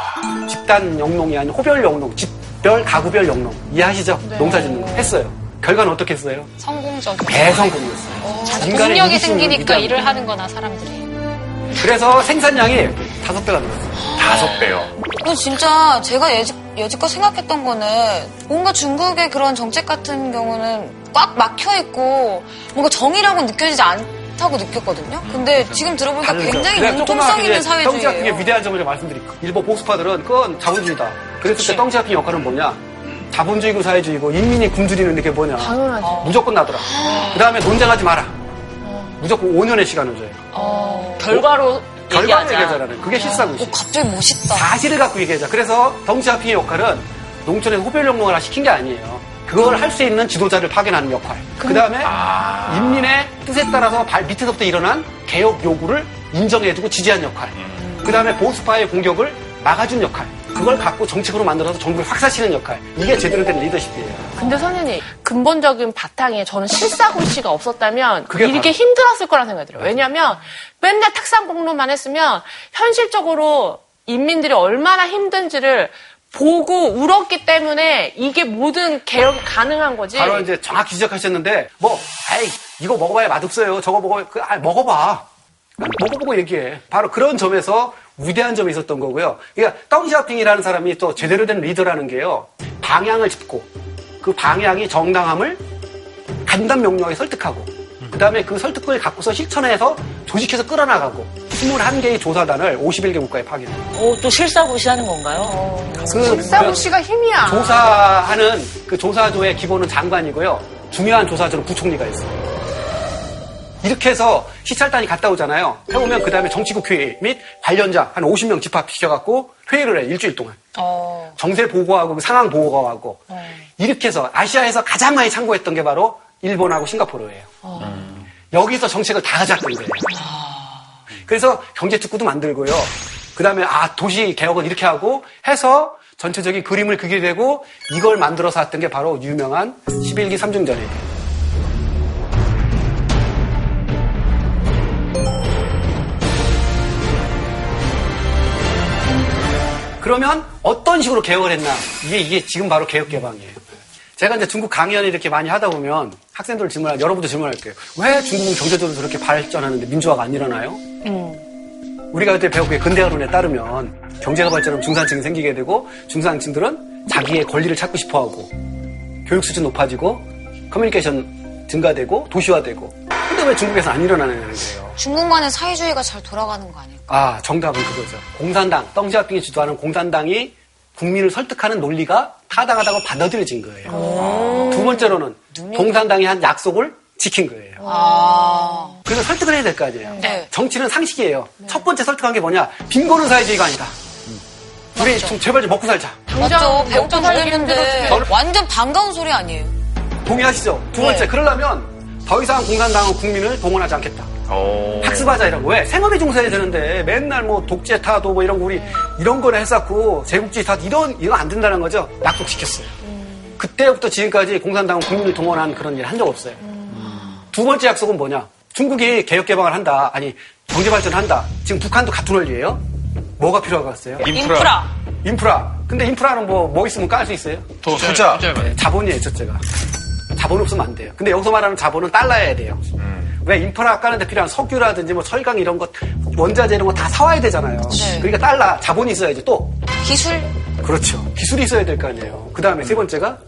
집단 영농이 아닌 호별 영농, 집별 가구별 영농 이해하시죠? 네. 농사 짓는 거 했어요. 결과는 어떻게 했어요? 성공적이고. 대성공이었어요. 이기심을 생기니까. 일을 하는 거나 사람들이. 그래서 생산량이 다섯 배가 늘었어요. 다섯 배요. 근데 진짜 제가 여지, 여지껏 생각했던 거는 뭔가 중국의 그런 정책 같은 경우는 꽉 막혀 있고 뭔가 정의라고 느껴지지 않다고 느꼈거든요. 근데 지금 들어보니까 다르죠. 굉장히 융통성 조그맣게 있는 이제 덩치 같은 게 사회주의예요. 위대한 점을 좀 말씀드릴게요. 일본 보수파들은 그건 자본주의다. 그랬을 때 덩치 같은 역할은 뭐냐? 자본주의고 사회주의고 인민이 굶주리는 게 뭐냐? 당연하지. 무조건 나더라. 그 다음에 논쟁하지 마라. 무조건 5년의 시간을 줘요. 어, 결과로 결과를 얘기하자. 얘기하자라는 그게 실사고시. 갑자기 멋있다. 사실을 갖고 얘기하자. 그래서 덩치아핑의 역할은 농촌에서 호별영농을 하나 시킨 게 아니에요. 그걸 할 수 있는 지도자를 파견하는 역할. 그 다음에 인민의 뜻에 따라서 발 밑에서부터 일어난 개혁 요구를 인정해주고 지지한 역할. 그 다음에 보수파의 공격을 막아준 역할. 그걸 갖고 정책으로 만들어서 정부를 확산시키는 역할. 이게 제대로 된 리더십이에요. 근데 선생님 근본적인 바탕에 저는 실사고시가 없었다면 그게 이렇게 바로- 힘들었을 거라 생각이 들어요. 왜냐하면 맨날 탁상공론만 했으면 현실적으로 인민들이 얼마나 힘든지를 보고 울었기 때문에 이게 모든 개혁이 가능한 거지. 바로 이제 정확히 지적하셨는데, 뭐, 아이, 이거 먹어봐야 맛없어요. 저거 먹어야, 그, 아, 먹어봐. 먹어보고 얘기해. 바로 그런 점에서 위대한 점이 있었던 거고요. 그러니까, 덩시아핑이라는 사람이 또 제대로 된 리더라는 게요. 방향을 짚고, 그 방향이 정당함을 간단 명료하게 설득하고, 그 다음에 그 설득을 갖고서 실천해서 조직해서 끌어나가고, 21개의 조사단을 51개 국가에 파견해요. 어, 또 실사고시 하는 건가요? 그 실사고시가 힘이야. 조사하는 그 조사조의 기본은 장관이고요. 중요한 조사조는 부총리가 있어요. 이렇게 해서 시찰단이 갔다 오잖아요. 해오면 그 다음에 정치국 회의 및 관련자 한 50명 집합시켜갖고 회의를 해, 일주일 동안. 정세 보고하고 그 상황 보고하고. 이렇게 해서 아시아에서 가장 많이 참고했던 게 바로 일본하고 싱가포르예요. 여기서 정책을 다 잡은 거예요. 그래서 경제 특구도 만들고요. 그 다음에 아 도시 개혁은 이렇게 하고 해서 전체적인 그림을 그리게 되고 이걸 만들어서 했던 게 바로 유명한 11기 삼중전이에요. 그러면 어떤 식으로 개혁을 했나? 이게, 이게 지금 바로 개혁 개방이에요. 제가 이제 중국 강연을 이렇게 많이 하다 보면 학생들 질문할, 여러분도 질문할게요. 왜 중국은 경제적으로 저렇게 발전하는데 민주화가 안 일어나요? 우리가 그때 배웠기에 근대화론에 따르면 경제가 발전하면 중산층이 생기게 되고 중산층들은 자기의 권리를 찾고 싶어 하고 교육 수준 높아지고 커뮤니케이션 증가되고 도시화되고 근데 왜 중국에서 안 일어나느냐는 거예요. 중국만의 사회주의가 잘 돌아가는 거 아닐까? 아, 정답은 그거죠. 공산당, 덩시아핑이 주도하는 공산당이 국민을 설득하는 논리가 타당하다고 받아들여진 거예요. 두 번째로는 공산당이 한 약속을 지킨 거예요. 아. 그래서 설득을 해야 될 거 아니에요. 네. 정치는 상식이에요. 첫 번째 설득한 게 뭐냐? 빈곤은 사회주의가 아니다. 우리 좀 제발 좀 먹고 살자. 살기 죽겠는데 힘들었지. 완전 반가운 소리 아니에요? 동의하시죠? 두 번째, 네. 그러려면 더 이상 공산당은 국민을 동원하지 않겠다. 학습하자 이라고 왜 생업에 종사해야 되는데 맨날 뭐 독재 타도 뭐 이런 거 우리 이런 거나 했었고 제국주의 타도 이런 이거 안 된다는 거죠 약속 지켰어요 그때부터 지금까지 공산당은 국민을 동원한 그런 일 한 적 없어요 두 번째 약속은 뭐냐 중국이 개혁 개방을 한다 아니 경제 발전을 한다 지금 북한도 같은 원리예요 뭐가 필요하겠어요 인프라. 인프라 근데 인프라는 뭐 뭐 있으면 깔 수 있어요 돈, 투자. 네, 자본이에요, 첫째가. 자본 없으면 안 돼요. 근데 여기서 말하는 자본은 달러여야 돼요. 왜 인프라 까는데 필요한 석유라든지 뭐 철강 이런 것, 원자재 이런 거 다 사와야 되잖아요. 네. 그러니까 달러, 자본이 있어야지 또. 기술 그렇죠. 기술이 있어야 될 거 아니에요. 그 다음에 세 번째가,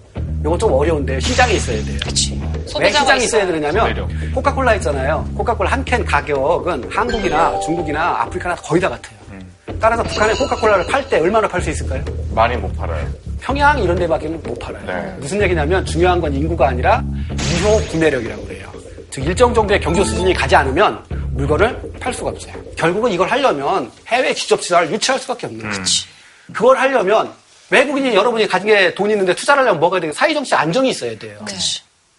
이건 좀 어려운데 시장이 있어야 돼요. 왜 소비자가 시장이 있어야 되느냐면, 코카콜라 있잖아요. 코카콜라 한 캔 가격은 한국이나 중국이나 아프리카나 거의 다 같아요. 따라서 북한에 코카콜라를 팔 때 얼마나 팔 수 있을까요? 많이 못 팔아요. 평양 이런 데밖에는 못 팔아요. 네. 무슨 얘기냐면 중요한 건 인구가 아니라 유효 구매력이라고 그래요. 즉 일정 정도의 경제 수준이 가지 않으면 물건을 팔 수가 없어요. 결국은 이걸 하려면 해외 직접 투자를 유치할 수밖에 없는 거죠. 그걸 하려면 외국인이 여러분이 가진 게 돈 있는데 투자를 하려면 뭐가 돼요? 사회정치 안정이 있어야 돼요.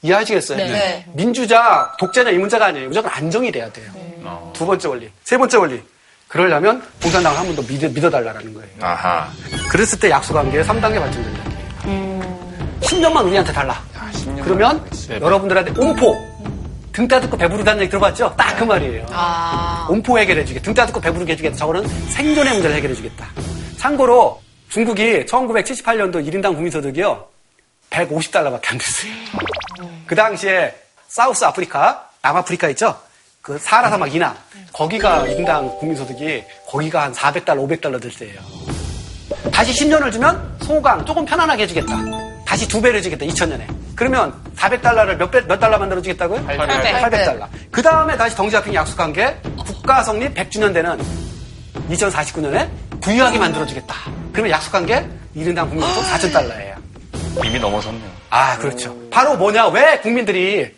이해하시겠어요? 네. 민주자, 독재자 이 문제가 아니에요. 무조건 안정이 돼야 돼요. 두 번째 원리. 세 번째 원리. 그러려면 공산당을 한 번 더 믿어, 믿어달라는 거예요. 아하. 그랬을 때 약속한 게 3단계 발전 전략이에요. 10년만 우리한테 달라. 그러면 여러분들한테 옴포 등 따뜻고 배부르다는 얘기 들어봤죠? 딱 그 말이에요. 옴포 해결해주게. 등 따뜻고 배부르게 해주겠다. 저거는 생존의 문제를 해결해주겠다. 참고로 중국이 1978년도 1인당 국민소득이요. 150달러밖에 안 됐어요. 그 당시에 사우스 아프리카, 남아프리카 있죠? 그 사하라 사막 이남. 거기가 1인당 국민소득이 거기가 한 400달러, 500달러 될 때예요. 다시 10년을 주면 소강 조금 편안하게 해주겠다. 다시 두 배를 주겠다. 2000년에. 그러면 400달러를 몇, 배, 몇 달러 만들어 주겠다고요? 800. 800달러. 그 다음에 다시 덩지아핑이 약속한 게 국가 성립 100주년 되는 2049년에 부유하게 만들어 주겠다. 그러면 약속한 게 1인당 국민소득 4,000달러예요. 이미 넘어섰네요. 아, 그렇죠. 바로 뭐냐? 왜 국민들이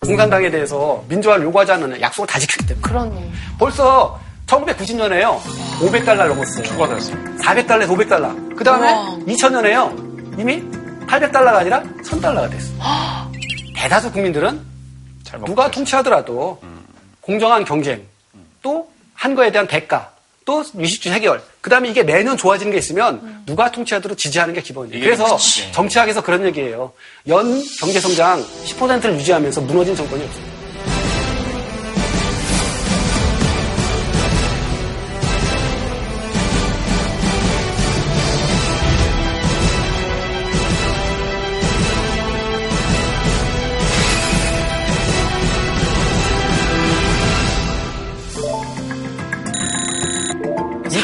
공산당에 대해서 민주화를 요구하지 않는 약속을 다 지켰기 때문에. 그러네. 벌써 1990년에요. 500달러 넘었어요. 추가됐어요. 400달러에서 500달러. 그 다음에 2000년에요. 이미 800달러가 아니라 1000달러가 됐어. 대다수 국민들은 누가 통치하더라도 공정한 경쟁, 또 한 거에 대한 대가, 또 유식주 해결. 그 다음에 이게 매년 좋아지는 게 있으면 누가 통치하더라도 지지하는 게 기본이에요. 그래서. 정치학에서 그런 얘기예요. 연 경제 성장 10%를 유지하면서 무너진 정권이 없어요.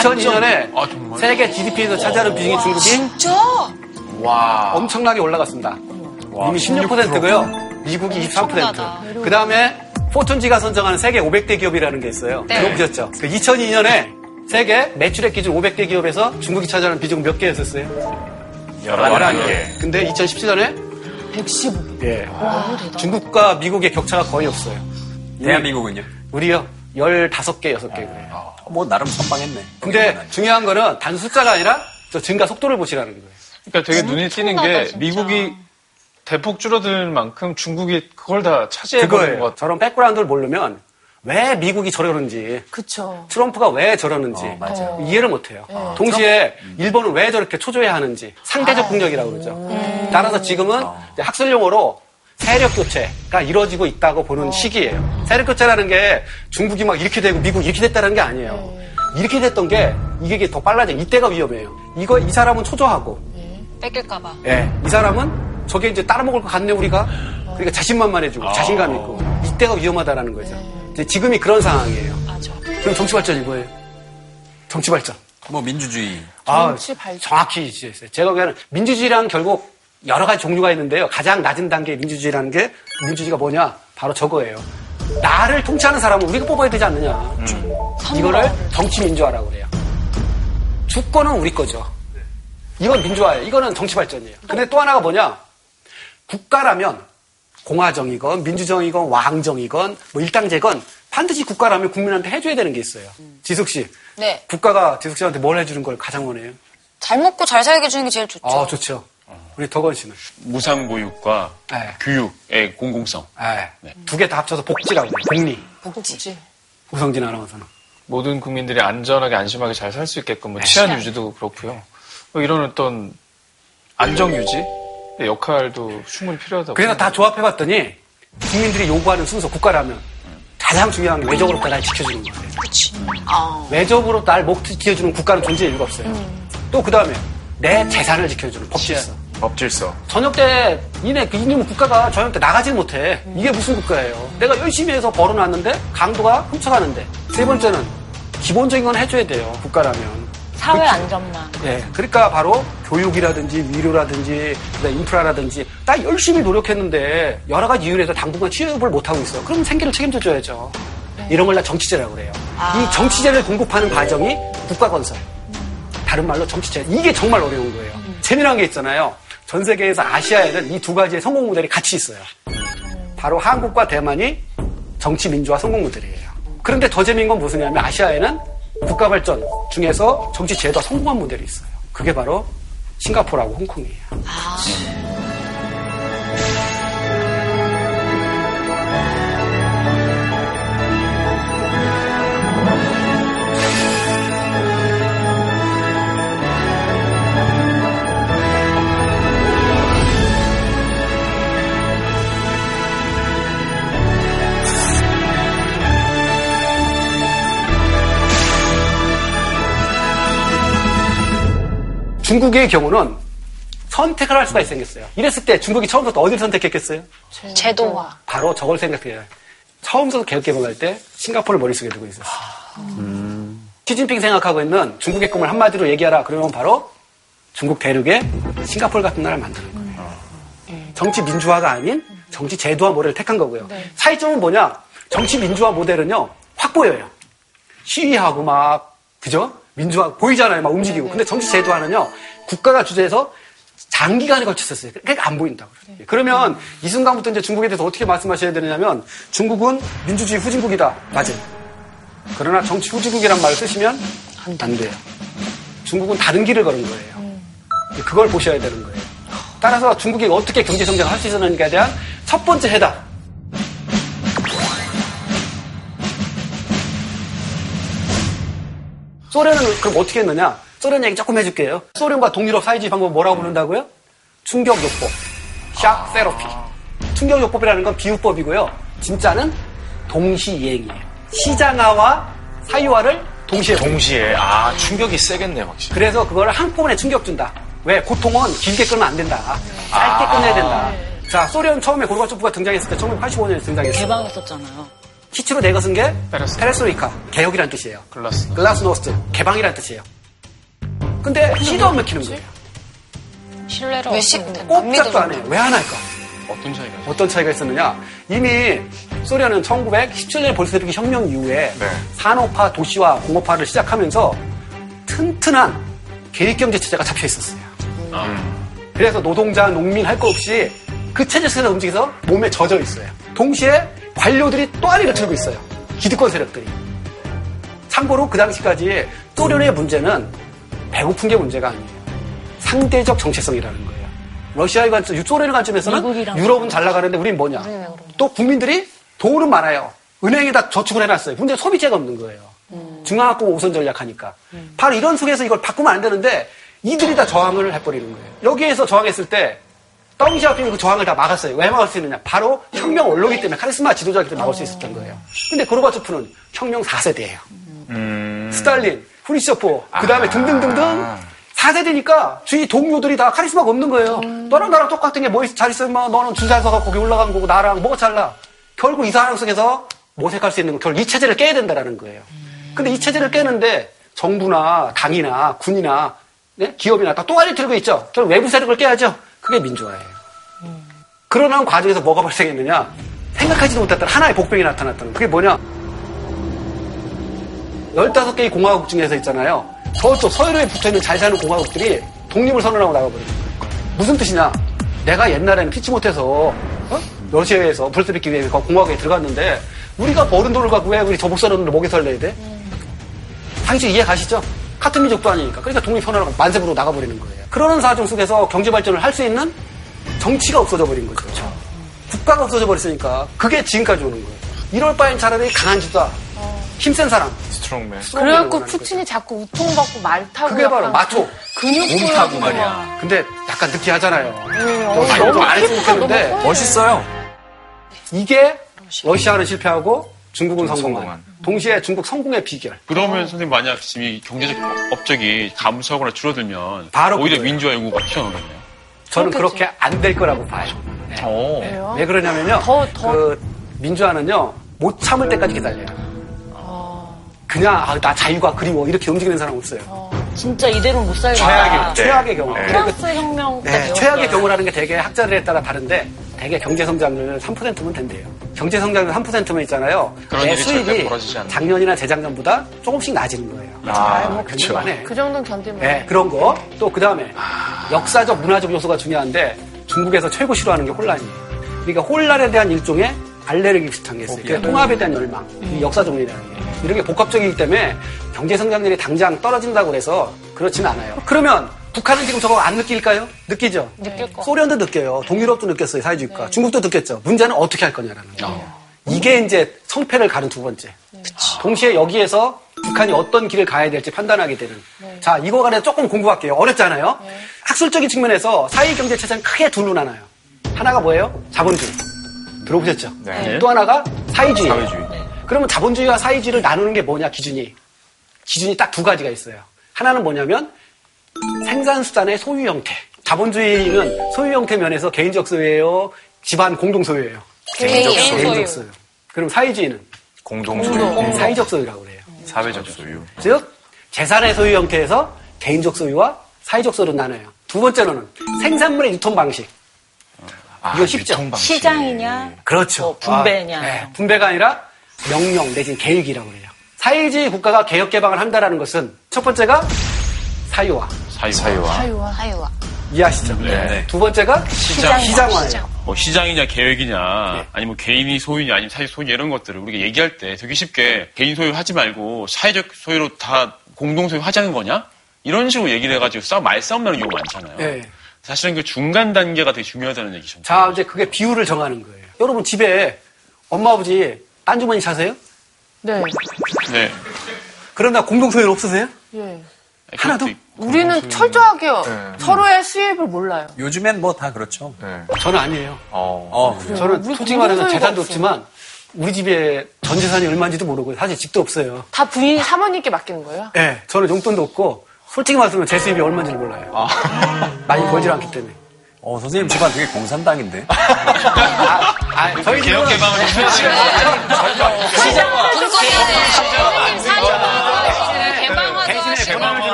2002년에 세계 GDP에서 차지하는 비중이 중국이 진짜? 와. 엄청나게 올라갔습니다. 이미 16%고요. 미국이 23%. 그 다음에 포춘지가 선정하는 세계 500대 기업이라는 게 있어요. 네. 들어보셨죠? 그 2002년에 세계 매출액 기준 500대 기업에서 중국이 차지하는 비중은 몇 개였었어요? 11개. 근데 2017년에 115. 예. 중국과 미국의 격차가 거의 없어요. 대한민국은요? 우리요? 15개, 6개 그래요. 뭐 나름 선방했네. 근데 중요한 거는 단 숫자가 아니라 저 증가 속도를 보시라는 거예요. 그러니까 되게 눈에 띄는 게 미국이 대폭 줄어들 만큼 중국이 그걸 다 차지해버린 것 그거예요. 같아요. 저런 백그라운드를 모르면 왜 미국이 저러는지, 그쵸. 트럼프가 왜 저러는지 이해를 못해요. 동시에 일본은 왜 저렇게 초조해 하는지 상대적 국력이라고 그러죠. 따라서 지금은 이제 학술 용어로 세력 교체가 이루어지고 있다고 보는 시기예요. 세력 교체라는 게 중국이 막 이렇게 되고 미국 이렇게 됐다는 게 아니에요. 이렇게 됐던 게 이게 더 빨라져. 이때가 위험해요. 이거 이 사람은 초조하고 뺏길까봐. 예, 이 사람은 저게 이제 따라 먹을 것 같네 우리가. 그러니까 자신만만해지고 자신감 있고 이때가 위험하다라는 거죠. 이제 지금이 그런 상황이에요. 맞아. 그럼 정치 발전이 뭐예요? 정치 발전. 뭐 민주주의. 아, 정치 발전. 정확히 지적했어요. 제가 보기에는 민주주의랑 결국 여러 가지 종류가 있는데요. 가장 낮은 단계의 민주주의라는 게 민주주의가 뭐냐? 바로 저거예요. 나를 통치하는 사람은 우리가 뽑아야 되지 않느냐. 이거를 정치 민주화라고 그래요. 주권은 우리 거죠. 이건 민주화예요. 이거는 정치 발전이에요. 근데 또 하나가 뭐냐? 국가라면 공화정이건 민주정이건 왕정이건 뭐 일당제건 반드시 국가라면 국민한테 해줘야 되는 게 있어요. 지숙 씨, 네. 국가가 지숙 씨한테 뭘 해주는 걸 가장 원해요? 잘 먹고 잘 살게 해주는 게 제일 좋죠. 아, 좋죠. 우리 덕원 씨는. 무상보육과 네. 교육의 공공성. 네. 두개 다 합쳐서 복지라고 해요. 복리. 복지. 우성진 아나운서는. 모든 국민들이 안전하게 안심하게 잘 살 수 있게끔 뭐 치안 유지도 그렇고요. 뭐 이런 어떤 안정 유지 역할도 충분히 필요하다고. 그래서 다 조합해봤더니 국민들이 요구하는 순서 국가라면 가장 중요한 게 외적으로 날 지켜주는 거예요. 그치. 외적으로 날 목 지켜주는 국가는 존재할 이유가 없어요. 또그 다음에 내 재산을 지켜주는 법질서. 법질서. 저녁 때 니네 그 이놈 국가가 저녁 때 나가질 못해. 이게 무슨 국가예요? 내가 열심히 해서 벌어놨는데 강도가 훔쳐가는데. 세 번째는 기본적인 건 해줘야 돼요. 국가라면. 사회 안전망. 예, 그러니까 바로 교육이라든지 위료라든지 그다음에 인프라라든지 다 열심히 노력했는데 여러 가지 이유로 해서 당분간 취업을 못 하고 있어요. 그럼 생계를 책임져 줘야죠. 이런 걸 다 정치제라고 그래요. 이 정치제를 공급하는 과정이 국가 건설. 다른 말로 정치제. 이게 정말 어려운 거예요. 재미난 게 있잖아요. 전 세계에서 아시아에는 이 두 가지의 성공 모델이 같이 있어요. 바로 한국과 대만이 정치 민주화 성공 모델이에요. 그런데 더 재미있는 건 무엇이냐면 아시아에는 국가 발전 중에서 정치 제도가 성공한 모델이 있어요. 그게 바로 싱가포르하고 홍콩이에요. 중국의 경우는 선택을 할 수가 생겼어요. 이랬을 때 중국이 처음부터 어디를 선택했겠어요? 제도화. 바로 저걸 생각해요. 처음부터 개혁 개방할 때 싱가포르를 머릿속에 두고 있었어요. 시진핑 생각하고 있는 중국의 꿈을 한마디로 얘기하라. 그러면 바로 중국 대륙에 싱가포르 같은 나라를 만드는 거예요. 정치 민주화가 아닌 정치 제도화 모델을 택한 거고요. 차이점은 뭐냐? 정치 민주화 모델은요, 확 보여요. 시위하고 막, 그죠? 민주화 보이잖아요. 막 움직이고. 근데 정치 제도화는요, 국가가 주재해서 장기간에 걸쳤었어요. 그러니까 안 보인다고. 그래요. 그러면 이 순간부터 이제 중국에 대해서 어떻게 말씀하셔야 되느냐면 중국은 민주주의 후진국이다. 맞아요. 그러나 정치 후진국이란 말을 쓰시면 안 돼요. 중국은 다른 길을 걸은 거예요. 그걸 보셔야 되는 거예요. 따라서 중국이 어떻게 경제 성장을 할 수 있었는가에 대한 첫 번째 해답. 소련은 그럼 어떻게 했느냐? 소련 얘기 조금 해줄게요. 소련과 동유럽 사회주의 방법을 뭐라고 부른다고요? 충격요법. 샥 세로피. 충격요법이라는 건 비유법이고요. 진짜는 동시이행이에요. 시장화와 사유화를 동시에 동시에 아 충격이 세겠네 확실히. 그래서 그거를 한꺼번에 충격 준다. 왜? 고통은 길게 끌면 안 된다. 짧게 아. 끝내야 된다. 자, 소련 처음에 고르바초프가 등장했을 때 1985년에 등장했어요. 개방했었잖아요. 히치로 내것은 게 페레스로이카, 개혁이란 뜻이에요. 글라스. 글라스노스트, 개방이란 뜻이에요. 근데 시도 안 먹히는 거예요. 신뢰를 왜 시- 얻는 데 꼼짝도 안 해요. 왜 안 할까? 어떤 차이가 있어요? 어떤 차이가 있었느냐? 이미 소련은 1917년 볼세비키 혁명 이후에 네. 산업화, 도시화, 공업화를 시작하면서 튼튼한 계획경제 체제가 잡혀 있었어요. 그래서 노동자, 농민 할 거 없이 그 체제 속에서 움직여서 몸에 젖어 있어요. 동시에 관료들이 또 아리를 틀고 있어요. 기득권 세력들이. 참고로 그 당시까지 소련의 문제는 배고픈 게 문제가 아니에요. 상대적 정체성이라는 거예요. 러시아의 관점, 소련의 관점에서는 유럽은 잘 나가는데 우린 뭐냐? 또 국민들이 돈은 많아요. 은행에다 저축을 해놨어요. 근데 소비재가 없는 거예요. 중앙학부 우선 전략하니까. 바로 이런 속에서 이걸 바꾸면 안 되는데 이들이 다 저항을 해버리는 거예요. 여기에서 저항했을 때 덩시아핑이 그 저항을 다 막았어요. 왜 막을 수 있느냐? 바로 혁명 원로기 때문에 카리스마 지도자기 때문에 막을 수 있었던 거예요. 근데 고르바초프는 혁명 4세대예요. 스탈린, 후리쇼프, 그 다음에 등등등등 4세대니까 주위 동료들이 다 카리스마가 없는 거예요. 너랑 나랑 똑같은 게 뭐 잘 있으면 너는 줄잘 서가 거기 올라간 거고 나랑 뭐가 잘나? 결국 이 상황 속에서 모색할 수 있는 건 결국 이 체제를 깨야 된다라는 거예요. 근데 이 체제를 깨는데 정부나 당이나 군이나 네? 기업이나 다 또아리 들고 있죠. 결국 외부 세력을 깨야죠. 그게 민주화예요. 그러는 과정에서 뭐가 발생했느냐? 생각하지도 못했던 하나의 복병이 나타났다는 그게 뭐냐? 15개의 공화국 중에서 있잖아요. 저쪽 서유로에 붙어있는 잘 사는 공화국들이 독립을 선언하고 나가버린 거예요. 무슨 뜻이냐? 내가 옛날에는 피치 못해서 어? 러시아에서 불스비기 위해 공화국에 들어갔는데 우리가 버는 돈을 갖고 왜 우리 저복사론으로 목에 설레야 돼? 당신 이해 가시죠? 같은 민족도 아니니까. 그러니까 독립 선언하고 만세 부르고 나가버리는 거예요. 그러는 사정 속에서 경제 발전을 할 수 있는 정치가 없어져 버린 거죠. 국가가 없어져 버렸으니까 그게 지금까지 오는 거예요. 이럴 바엔 차라리 강한 지도자, 힘센 사람. Strongman. 그래갖고 푸틴이 자꾸 웃통 벗고 말 타고 그게 바로 마초. 근육 몸 타고 막. 말이야. 근데 약간 느끼하잖아요. 어, 저 너무 안 했으면 좋겠는데 멋있어요. 이게 러시아는 실패하고 중국은 성공한. 성공한. 동시에 중국 성공의 비결. 그러면 선생님 만약 지금 이 경제적 업적이 감소하거나 줄어들면 바로 오히려 그거예요. 민주화 요구가 튀어나오겠네요. 저는 그렇게 안 될 거라고 봐요. 네. 오. 왜요? 왜 그러냐면요. 더, 더. 그 민주화는요. 못 참을 때까지 기다려요. 그냥 아, 나 자유가 그리워 이렇게 움직이는 사람 없어요. 진짜 이대로 못 살겠다. 최악의, 최악의 경우. 네. 프랑스 혁명 때 네. 최악의 경우라는 게 되게 학자들에 따라 다른데 되게 경제 성장률 3%면 된대요. 경제 성장률 3%면 있잖아요. 그런 내 수입이 벌어지지 않는 작년이나 재작년보다 조금씩 낮은 거예요. 아, 뭐. 견딜만해. 그 정도는 견딜만 네, 그런 거. 또 그 다음에 역사적 문화적 요소가 중요한데 중국에서 최고 싫어하는 게 혼란이에요. 그러니까 혼란에 대한 일종의 알레르기 비슷한 게 있어요. 그게 통합에 대한 열망, 이 역사적 문이라는 게. 이런 게 복합적이기 때문에 경제 성장률이 당장 떨어진다고 해서 그렇진 않아요. 그러면 북한은 지금 저거 안 느낄까요? 느끼죠? 느낄 거. 소련도 느껴요. 동유럽도 느꼈어요. 사회주의가. 중국도 느꼈죠. 문제는 어떻게 할 거냐라는 거예요. 이게 이제 성패를 가른 두 번째. 동시에 여기에서 북한이 어떤 길을 가야 될지 판단하게 되는. 자, 이거 간에 조금 공부할게요. 어렵잖아요. 학술적인 측면에서 사회 경제 체제는 크게 둘로 나눠요. 하나가 뭐예요? 자본주의. 들어보셨죠? 네. 또 하나가 사회주의. 사회주의. 그러면 자본주의와 사회주의를 나누는 게 뭐냐, 기준이. 기준이 딱 두 가지가 있어요. 하나는 뭐냐면 생산수단의 소유 형태. 자본주의는 소유 형태 면에서 개인적 소유예요, 집안 공동 소유예요. 개인적 소유. 개인적 소유. 그럼 사회주의는 공동 네, 사회적 소유라고 그래요. 사회적 소유. 즉 재산의 소유 형태에서 개인적 소유와 사회적 소유로 나눠요. 두 번째로는 생산물의 유통 방식. 이거 쉽죠? 시장이냐, 그렇죠. 뭐 분배냐. 아, 네, 분배가 아니라 명령 내지는 계획이라고 그래요. 사회주의 국가가 개혁 개방을 한다라는 것은 첫 번째가 사유화. 사유화. 사유와. 사유화. 이해하시죠? 네. 두 번째가 시장. 시장화예요. 뭐 시장이냐 계획이냐 네. 아니면 개인이 소유냐 아니면 사회 소유냐 이런 것들을 우리가 얘기할 때 되게 쉽게 개인 소유 하지 말고 사회적 소유로 다 공동 소유 하자는 거냐 이런 식으로 얘기를 해가지고 싸움 말싸움 나는 경우가 많잖아요. 네. 사실은 그 중간 단계가 되게 중요하다는 얘기죠. 자, 이제 그게 비율을 정하는 거예요. 여러분 집에 엄마 아버지 딴주머니 사세요? 네. 네. 그러나 공동 소유는 없으세요? 예. 하나도? 우리는 철저하게요. 서로의 수입을 몰라요. 요즘엔 뭐 다 그렇죠. 저는 아니에요. 어, 저는 우리 솔직히 말해서 재산도 없어. 없지만 우리 집에 전 재산이 얼마인지도 모르고 사실 집도 없어요. 다 부인 사모님께 맡기는 거예요? 예, 저는 용돈도 없고 솔직히 말씀하면 제 수입이 얼마인지를 몰라요. 많이 벌질 않기 때문에. 어, 선생님 집안 되게 공산당인데. 아, 아, 저희 개혁 개방을 해야지. 대신에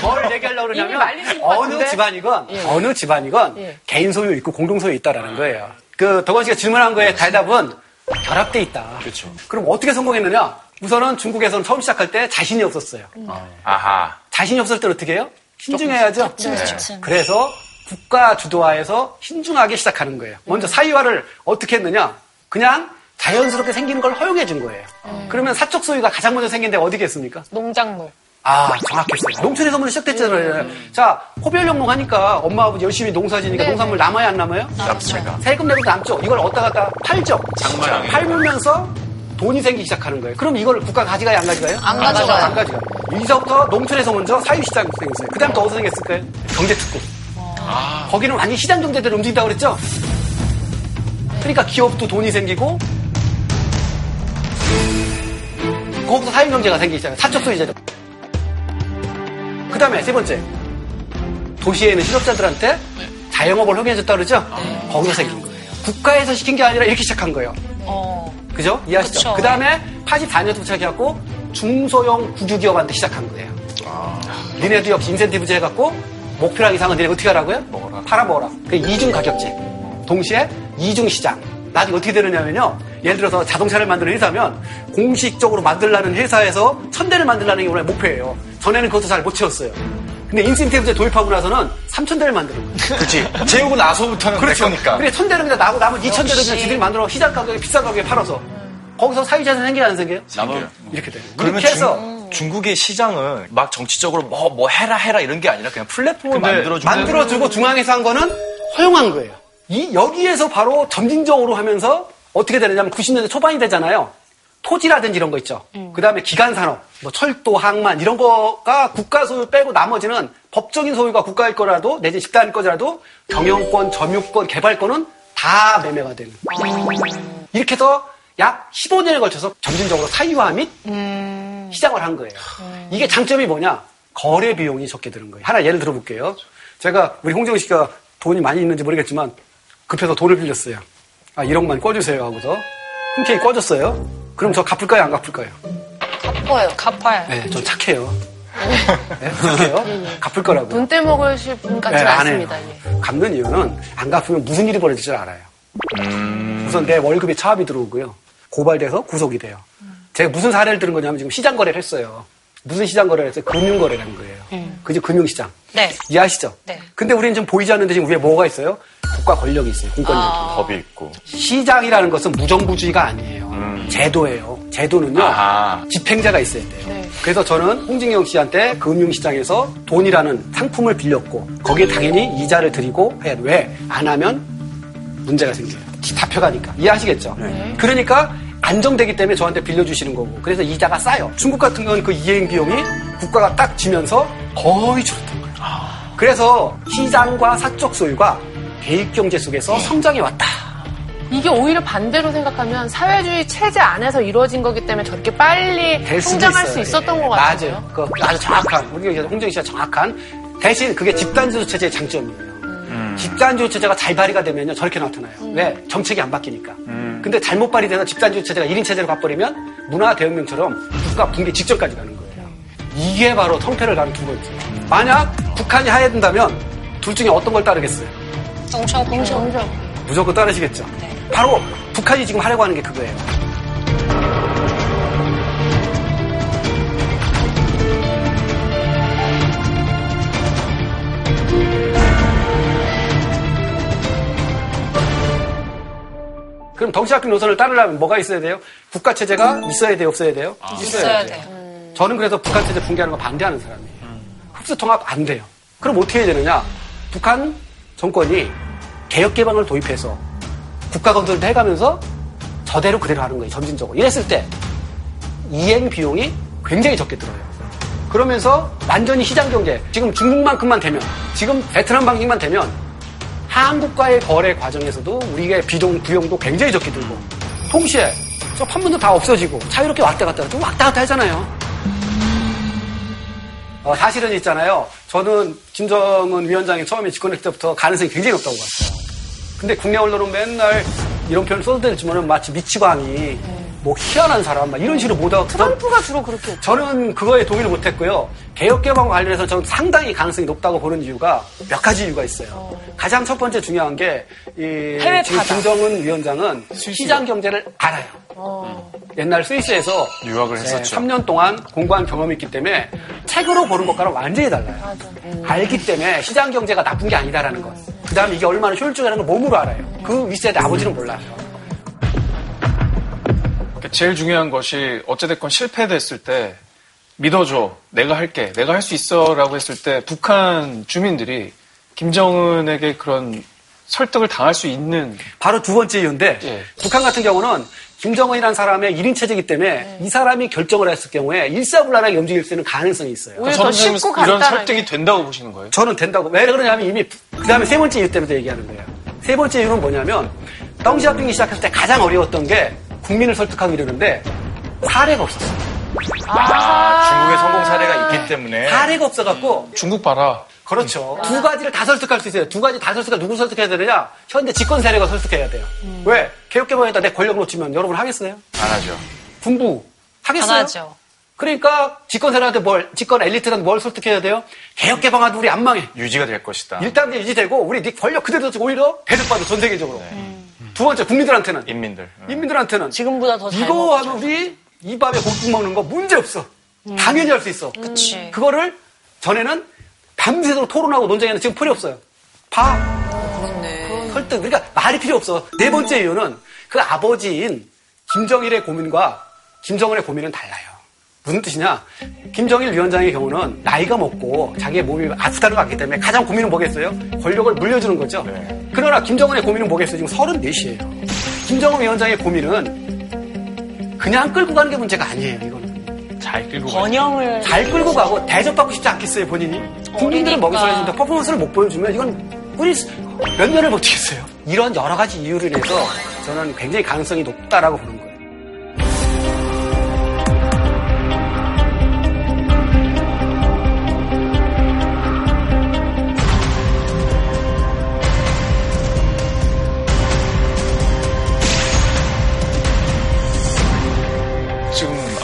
뭘 얘기하려고 그러냐면 어느? 집안이건 예. 어느 집안이건 예. 개인 소유 있고 공동 소유 있다라는 거예요. 그 덕원 씨가 질문한 거에 대답은 결합돼 있다. 그렇죠. 그럼 어떻게 성공했느냐? 우선은 중국에서는 처음 시작할 때 자신이 없었어요. 아하. 자신이 없을 때 어떻게 해요? 신중해야죠. 네. 그래서 국가 주도화에서 신중하게 시작하는 거예요. 먼저 사유화를 어떻게 했느냐? 그냥 자연스럽게 생기는 걸 허용해 준 거예요. 그러면 사적 소유가 가장 먼저 생긴 데가 어디겠습니까? 농작물. 아, 정확했어요. 농촌에서 먼저 시작됐잖아요. 자, 호별영농 하니까 엄마 아버지 열심히 농사 지니까 네, 농산물 남아야 안 남아요? 납치가. 세금 내고 남죠. 이걸 어디다 갖다 팔죠. 장만하게. 팔면서 돈이 생기기 시작하는 거예요. 그럼 이걸 국가 가져가요, 안 가져가요? 안 가져가요. 안 가져가요. 여기서부터 농촌에서 먼저 사유시장이 생겼어요. 그 다음 또 어디서 생겼을까요? 경제특구. 거기는 완전 시장 경제대로 움직인다고 그랬죠? 그러니까 기업도 돈이 생기고 거기서 사유경제가 생기기 시작해요. 사적 소유자죠. 그 다음에 세 번째. 도시에 있는 실업자들한테 자영업을 허용해줬다 그러죠? 거기서 생긴 거예요. 국가에서 시킨 게 아니라 이렇게 시작한 거예요. 어. 그죠? 이해하시죠? 그 다음에 84년부터 시작해갖고 중소형 구주기업한테 시작한 거예요. 니네도 역시 인센티브제 해갖고 목표량 이상은 니네 어떻게 하라고요? 팔아먹어라. 그 이중 가격제. 동시에 이중 시장. 나중에 어떻게 되느냐면요. 예를 들어서 자동차를 만드는 회사면 공식적으로 만들라는 회사에서 천 대를 만들라는 게 원래 목표예요. 전에는 그것도 잘 못 채웠어요. 근데 인센티브제 도입하고 나서는 3천 대를 만드는 거예요. 그렇지. 재우고 나서부터는 그렇죠. 내 거니까. 그래 천 대를 그냥 나고 나머지 2천 대를 그냥 지들이 만들어 시장 가격에 비싼 가격에 팔아서 거기서 사유자산 생겨요 안 생겨요? 남은 이렇게 돼요. 그러면 이렇게 해서 중, 중국의 시장은 막 정치적으로 뭐, 뭐 해라 해라 이런 게 아니라 그냥 플랫폼을 근데 만들어주는 만들어주고 중앙에서 한 거는 허용한 거예요. 이 여기에서 바로 점진적으로 하면서 어떻게 되느냐면 90년대 초반이 되잖아요. 토지라든지 이런 거 있죠. 그 다음에 기간 산업, 뭐 철도, 항만 이런 거가 국가 소유 빼고 나머지는 법적인 소유가 국가일 거라도 내지 집단일 거라도 경영권, 점유권, 개발권은 다 매매가 되는. 이렇게 해서 약 15년에 걸쳐서 점진적으로 사유화 및 시장을 한 거예요. 이게 장점이 뭐냐? 거래 비용이 적게 드는 거예요. 하나 예를 들어볼게요. 제가 우리 홍정 씨가 돈이 많이 있는지 모르겠지만 급해서 돈을 빌렸어요. 아 1억만 꿔주세요 하고서 흔쾌히 꿔줬어요. 그럼 저 갚을까요? 안 갚을까요? 갚아요. 갚아요. 네, 전 착해요. 네, 착해요. 갚을 거라고요. 돈 떼먹으실 분 같진 네, 안. 않습니다. 예. 갚는 이유는 안 갚으면 무슨 일이 벌어질 줄 알아요. 우선 내 월급에 차압이 들어오고요. 고발돼서 구속이 돼요. 제가 무슨 사례를 들은 거냐면 지금 시장 거래를 했어요. 무슨 시장 거래를 했어요? 금융 거래라는 거예요. 그게 금융시장. 네. 이해하시죠? 네. 근데 우리는 좀 보이지 않는데 지금 위에 뭐가 있어요? 국가 권력이 있어요. 공권력이. 법이 있고. 시장이라는 것은 무정부주의가 아니에요. 제도예요. 제도는요. 아하. 집행자가 있어야 돼요. 네. 그래서 저는 홍진경 씨한테 금융시장에서 돈이라는 상품을 빌렸고 거기에 당연히 이자를 드리고 해야 돼. 왜? 안 하면 문제가 생겨요. 잡혀가니까. 이해하시겠죠? 그러니까 안정되기 때문에 저한테 빌려주시는 거고 그래서 이자가 싸요. 중국 같은 건 그 이행 비용이 국가가 딱 지면서 거의 줄었던 거예요. 그래서 시장과 사적 소유가 대입경제 속에서 성장해 왔다. 이게 오히려 반대로 생각하면 사회주의 체제 안에서 이루어진 거기 때문에 저렇게 빨리 될 수도 성장할 있어요. 수 있었던 예, 것 같아요. 맞아요. 그 아주 정확한 우리 홍정희 씨가 정확한 대신 그게 집단지도 체제의 장점이에요. 집단지도 체제가 잘 발휘가 되면요 저렇게 나타나요. 왜? 정책이 안 바뀌니까. 근데 잘못 발휘돼서 집단지도 체제가 1인 체제로 가버리면 문화 대혁명처럼 국가 붕괴 직전까지 가는 거예요. 이게 바로 성패를 가는 두 번째. 만약 북한이 하야된다면 둘 중에 어떤 걸 따르겠어요? 동시하고 동시하고. 무조건 따르시겠죠. 바로 북한이 지금 하려고 하는 게 그거예요. 그럼 덩치학교 노선을 따르려면 뭐가 있어야 돼요? 국가 체제가 있어야 돼요, 없어야 돼요? 있어야 돼요. 저는 그래서 북한 체제 붕괴하는 거 반대하는 사람이에요. 흡수 통합 안 돼요. 그럼 어떻게 해야 되느냐? 북한 정권이 개혁 개방을 도입해서 국가 건설도 해가면서 저대로 그대로 하는 거예요. 점진적으로. 이랬을 때 이행 비용이 굉장히 적게 들어요. 그러면서 완전히 시장 경제, 지금 중국만큼만 되면, 지금 베트남 방식만 되면 한국과의 거래 과정에서도 우리의 비용, 비용도 굉장히 적게 들고, 동시에 저 판문도 다 없어지고 자유롭게 왔다 갔다 좀 왔다 갔다 하잖아요. 어, 사실은 있잖아요. 저는 김정은 위원장이 처음에 집권했을 때부터 가능성이 굉장히 높다고 봤어요. 근데 국내 언론은 맨날 이런 표현을 써도 될지만은 마치 미치광이 뭐 희한한 사람 막 이런 식으로 보다가 트럼프가 주로 그렇게. 저는 그거에 동의를 못했고요. 개혁개방과 관련해서 저는 상당히 가능성이 높다고 보는 이유가 몇 가지 이유가 있어요. 가장 첫 번째 중요한 게, 이, 해외 지금. 김정은 위원장은 시장 경제를 알아요. 옛날 스위스에서 유학을 네, 했었죠. 3년 동안 공부한 경험이 있기 때문에 책으로 보는 것과는 완전히 달라요. 알기 때문에 시장 경제가 나쁜 게 아니다라는 것. 그 다음에 이게 얼마나 효율적이라는 걸 몸으로 알아요. 그 윗세대 아버지는 몰라요. 그러니까 제일 중요한 것이 어찌됐건 실패됐을 때 믿어줘. 내가 할게. 내가 할 수 있어. 라고 했을 때 북한 주민들이 김정은에게 그런 설득을 당할 수 있는 바로 두 번째 이유인데 예. 북한 같은 경우는 김정은이라는 사람의 1인 체제이기 때문에 이 사람이 결정을 했을 경우에 일사불란하게 움직일 수 있는 가능성이 있어요. 오히려 더 선생님은 쉽고 이런 간단하게. 설득이 된다고 보시는 거예요? 저는 된다고. 왜 그러냐면 이미 그 다음에 세 번째 이유 때문에 얘기하는 거예요. 세 번째 이유는 뭐냐면 덩시아핑이 시작했을 때 가장 어려웠던 게 국민을 설득하고 이러는데 사례가 없었어요. 중국의 성공 사례가 있기 때문에 사례가 없어갖고 중국 봐라. 그렇죠. 두 가지를 다 설득할 수 있어요. 두 가지 다 설득할 누구 설득해야 되느냐? 현대 집권 세력을 설득해야 돼요. 왜? 개혁개방에다 내 권력을 놓치면 여러분 하겠어요? 안 하죠. 군부 하겠어요? 당하죠. 그러니까 집권 세력한테 뭘, 집권 엘리트한테 뭘 설득해야 돼요? 개혁개방하도 우리 안 망해. 유지가 될 것이다. 일단 이제 유지되고 우리 네 권력 그대로 오히려 대접받아 전 세계적으로. 두 번째 국민들한테는 인민들. 인민들한테는 지금보다 더 잘 이거. 하면 우리 이 밥에 고기 먹는 거 문제 없어. 당연히 할 수 있어. 그치. 그거를 전에는 밤새도록 토론하고 논쟁하는 지금 필요 없어요. 봐. 그렇네. 설득. 그러니까 말이 필요 없어. 네 번째 이유는 그 아버지인 김정일의 고민과 김정은의 고민은 달라요. 무슨 뜻이냐? 김정일 위원장의 경우는 나이가 먹고 자기의 몸이 아프다는 것 같기 때문에 가장 고민은 뭐겠어요? 권력을 물려주는 거죠. 그러나 김정은의 고민은 뭐겠어요? 지금 34이에요. 김정은 위원장의 고민은 그냥 끌고 가는 게 문제가 아니에요, 이거는. 잘 끌고. 번영을 잘 끌고 가고 대접받고 싶지 않겠어요, 본인이? 국민들은 먹이 살려준다 퍼포먼스를 못 보여주면 이건 우리 몇 년을 버티겠어요. 이런 여러 가지 이유로 인해서 저는 굉장히 가능성이 높다라고 보는 거예요.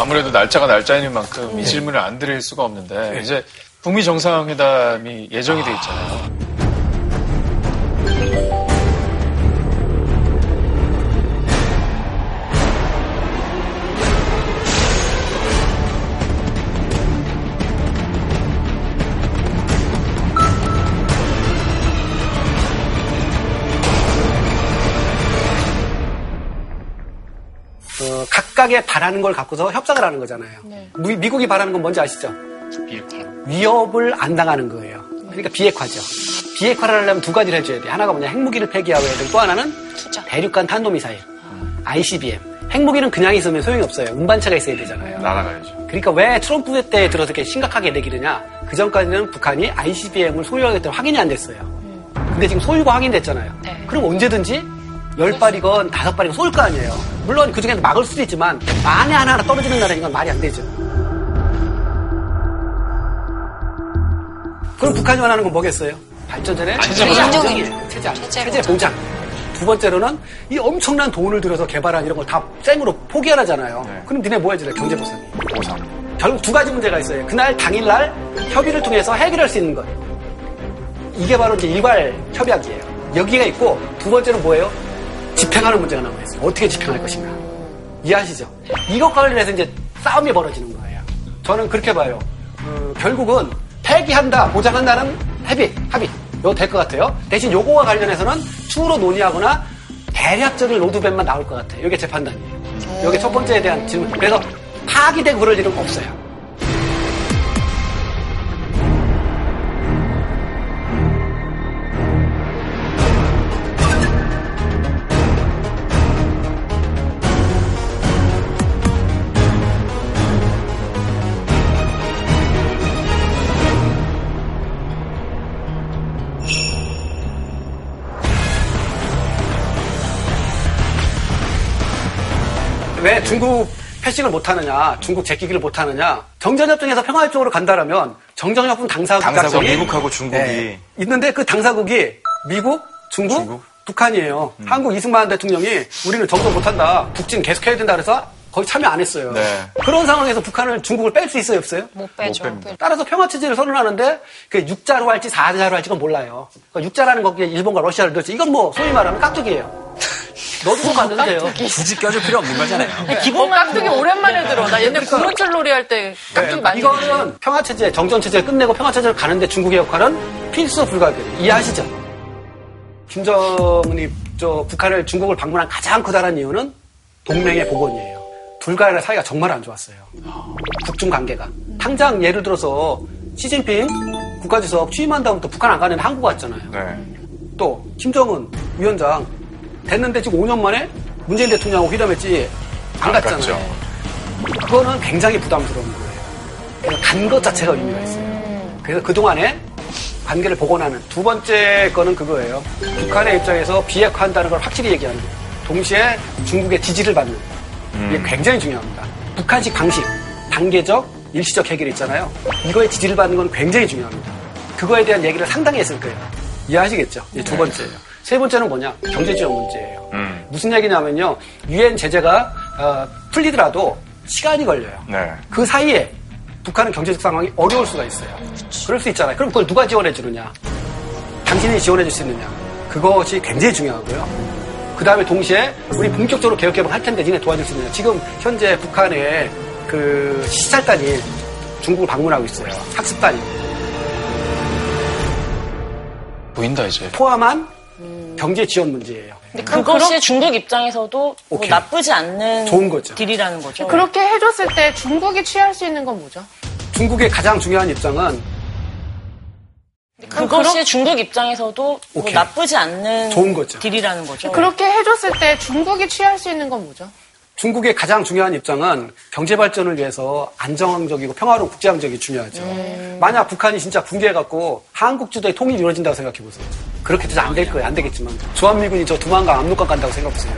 아무래도 날짜가 날짜인 만큼 이 질문을 안 드릴 수가 없는데 이제 북미 정상회담이 예정이 돼 있잖아요. 어, 각각의 바라는 걸 갖고서 협상을 하는 거잖아요. 미, 미국이 바라는 건 뭔지 아시죠? 위협을 안 당하는 거예요. 그러니까 비핵화죠. 비핵화를 하려면 두 가지를 해줘야 돼. 하나가 뭐냐, 핵무기를 폐기하고 해야 되고 또 하나는 대륙간 탄도미사일, ICBM. 핵무기는 그냥 있으면 소용이 없어요. 운반차가 있어야 되잖아요. 날아가야죠. 그러니까 왜 트럼프 때 들어서 이렇게 심각하게 내기느냐? 그 전까지는 북한이 ICBM을 소유하기 때문에 확인이 안 됐어요. 근데 지금 소유가 확인됐잖아요. 그럼 언제든지 열 발이건 다섯 발이건 쏠 거 아니에요. 물론 그 중에서 막을 수도 있지만 만에 하나 하나 떨어지는 나라인 건 말이 안 되죠. 그럼 북한이 원하는 건 뭐겠어요? 발전전에 체제. 안정이에요. 체제. 체제 보장. 두 번째로는 이 엄청난 돈을 들여서 개발한 이런 걸다 생으로 포기하라잖아요. 그럼 니네 뭐 해줄래? 경제 보상이. 보상. 결국 두 가지 문제가 있어요. 그날 당일날 협의를 통해서 해결할 수 있는 것. 이게 바로 이제 일괄 협약이에요. 여기가 있고 두 번째는 뭐예요? 집행하는 문제가 남아 있어요. 어떻게 집행할 것인가. 이해하시죠? 이것과 관련해서 이제 싸움이 벌어지는 거예요. 저는 그렇게 봐요. 어, 결국은 폐기한다, 보장한다는 합의, 합의. 이거 될 것 같아요. 대신 요거와 관련해서는 추후로 논의하거나 대략적인 로드맵만 나올 것 같아요. 이게 제 판단이에요. 이게 첫 번째에 대한 질문. 그래서 파기되고 그럴 일은 없어요. 중국 패싱을 못하느냐, 중국 제끼기를 못하느냐, 정전협정에서 평화협정으로 간다라면 정전협정 당사국 당사국 미국하고 중국이 네, 있는데 그 당사국이 미국, 중국, 북한이에요. 음. 한국 이승만 대통령이 우리는 정전 못한다, 북진 계속해야 된다 그래서 거의 참여 안 했어요. 네. 그런 상황에서 북한을 중국을 뺄 수 있어요, 없어요? 못 빼죠. 못. 따라서 평화 체제를 선언하는데 그 육자로 할지 사자로 할지 건 몰라요. 그러니까 육자라는 거기에 일본과 러시아를 넣지. 이건 뭐 소위 말하면 깍두기예요. 너도 좀 만들면 돼요. 굳이 껴줄 필요 없는 거잖아요. 기본 깍두기 오랜만에 들어. 나 옛날 구문줄 놀이 할 때 깍두기 많이 이거는 평화체제, 정전체제를 끝내고 평화체제를 가는데 중국의 역할은 필수 불가결이에요. 이해하시죠? 김정은이 저 북한을 중국을 방문한 가장 커다란 이유는 동맹의 복원이에요. 둘 간의 사이가 정말 안 좋았어요. 북중 관계가. 당장 예를 들어서 시진핑 국가주석 취임한 다음부터 북한 안 가는데 한국 왔잖아요. 네. 또 김정은 위원장 됐는데 지금 5년 만에 문재인 대통령하고 회담했지 안 안 갔잖아요. 갔죠. 그거는 굉장히 부담스러운 거예요. 그래서 간 것 자체가 의미가 있어요. 그래서 그동안에 관계를 복원하는 두 번째 거는 그거예요. 북한의 입장에서 비핵화한다는 걸 확실히 얘기하는 거예요. 동시에 중국의 지지를 받는. 이게 굉장히 중요합니다. 북한식 방식, 단계적, 일시적 해결 있잖아요. 이거에 지지를 받는 건 굉장히 중요합니다. 그거에 대한 얘기를 상당히 했을 거예요. 이해하시겠죠? 이게 두 번째예요. 세 번째는 뭐냐? 경제 지원 문제예요. 음. 무슨 얘기냐면요. 유엔 제재가 어, 풀리더라도 시간이 걸려요. 네. 그 사이에 북한은 경제적 상황이 어려울 수가 있어요. 그럴 수 있잖아요. 그럼 그걸 누가 지원해 주느냐? 당신이 지원해 줄 수 있느냐? 그것이 굉장히 중요하고요. 그 다음에 동시에 우리 본격적으로 개혁 개방할 텐데 니네 도와줄 수 있느냐? 지금 현재 북한의 그 시찰단이 중국을 방문하고 있어요. 학습단이. 보인다 이제. 포함한 경제 지원 문제예요. 근데 그것이 중국 입장에서도 뭐 오케이. 나쁘지 않는 좋은 거죠. Deal이라는 거죠. 그렇게 해줬을 때 중국이 취할 수 있는 건 뭐죠? 중국의 가장 중요한 입장은 그것이 중국 입장에서도 뭐. 나쁘지 않는 좋은 거죠. Deal이라는 거죠. 그렇게 해줬을 때 중국이 취할 수 있는 건 뭐죠? 중국의 가장 중요한 입장은 경제 발전을 위해서 안정적이고 평화로운 국제항적이 중요하죠. 만약 북한이 진짜 붕괴해갖고 한국 주도의 통일이 이루어진다고 생각해보세요. 그렇게 돼서 안될 거예요. 안 되겠지만. 주한미군이 저 두만강, 압록강 간다고 생각해보세요.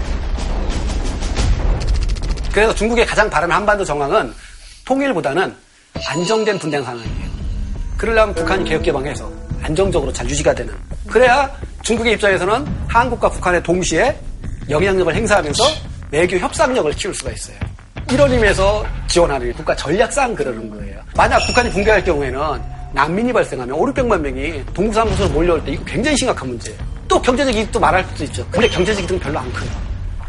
그래서 중국의 가장 바라는 한반도 정황은 통일보다는 안정된 분쟁 상황이에요. 그러려면 북한이 개혁개방해서 안정적으로 잘 유지가 되는. 그래야 중국의 입장에서는 한국과 북한의 동시에 영향력을 행사하면서 외교 협상력을 키울 수가 있어요. 이런 의미에서 지원하는 국가 전략상 그러는 거예요. 만약 북한이 붕괴할 경우에는 난민이 발생하면 5, 600만 명이 동부사무소로 몰려올 때 이거 굉장히 심각한 문제예요. 또 경제적 이익도 말할 수도 있죠. 근데 경제적 이익은 별로 안 커요.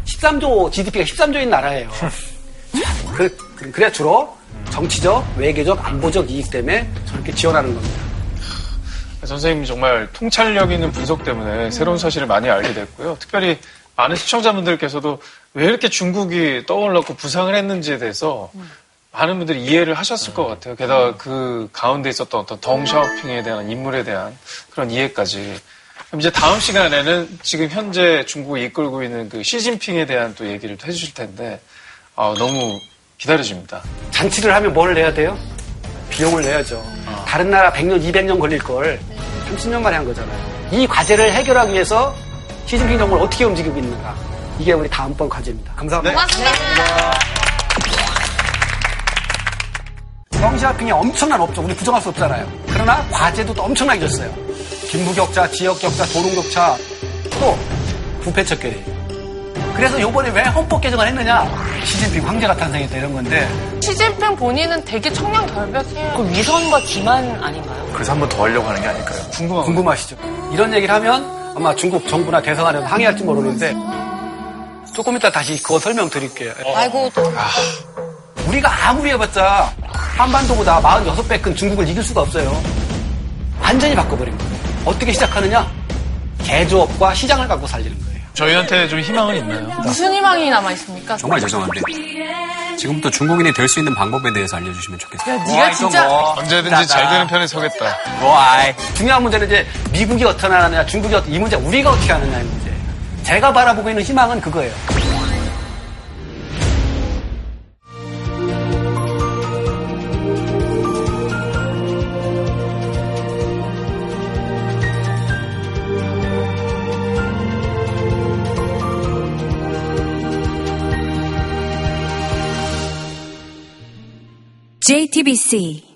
13조, GDP가 13조인 나라예요. 그, 그래 주로 정치적, 외교적, 안보적 이익 때문에 저렇게 지원하는 겁니다. 선생님이 정말 통찰력 있는 분석 때문에 새로운 사실을 많이 알게 됐고요. 특별히 많은 시청자분들께서도 왜 이렇게 중국이 떠올랐고 부상을 했는지에 대해서 많은 분들이 이해를 하셨을 것 같아요. 게다가 그 가운데 있었던 어떤 덩샤오핑에 대한 인물에 대한 그런 이해까지. 그럼 이제 다음 시간에는 지금 현재 중국을 이끌고 있는 그 시진핑에 대한 또 얘기를 또 해주실 텐데 아, 너무 기다려집니다. 잔치를 하면 뭘 내야 돼요? 비용을 내야죠. 다른 나라 100년, 200년 걸릴 걸 30년 만에 한 거잖아요. 이 과제를 해결하기 위해서 시진핑 정부를 어떻게 움직이고 있는가. 이게 우리 다음번 과제입니다. 감사합니다. 고맙습니다. 덩시아핑이 엄청난 업종, 우리 부정할 수 없잖아요. 그러나 과제도 또 엄청나게 줬어요. 빈부격차, 지역격차, 도농격차, 또 부패척결이. 그래서 요번에 왜 헌법 개정을 했느냐? 시진핑 황제가 탄생했다 이런 건데 시진핑 본인은 되게 청량 결백해요. 그 위선과 기만 아닌가요? 그래서 한 번 더 하려고 하는 게 아닐까요? 궁금한 궁금하시죠? 이런 얘기를 하면 아마 중국 정부나 대선하려면 항의할지 모르는데 조금 이따 다시 그거 설명드릴게요. 아이고 우리가 아무리 해봤자 한반도보다 46배 큰 중국을 이길 수가 없어요. 완전히 바꿔버린 거예요. 어떻게 시작하느냐? 개조업과 시장을 갖고 살리는 거예요. 저희한테 좀 희망은 있나요? 무슨 희망이 남아 있습니까? 정말 죄송한데 지금부터 중국인이 될 수 있는 방법에 대해서 알려주시면 좋겠어요. 야, 네가 진짜 언제든지 잘 되는 편에 서겠다. 와이. 중요한 문제는 이제 미국이 어떻게 하느냐, 중국이 어떻게, 이 문제 우리가 어떻게 하느냐의 문제. 제가 바라보고 있는 희망은 그거예요. JTBC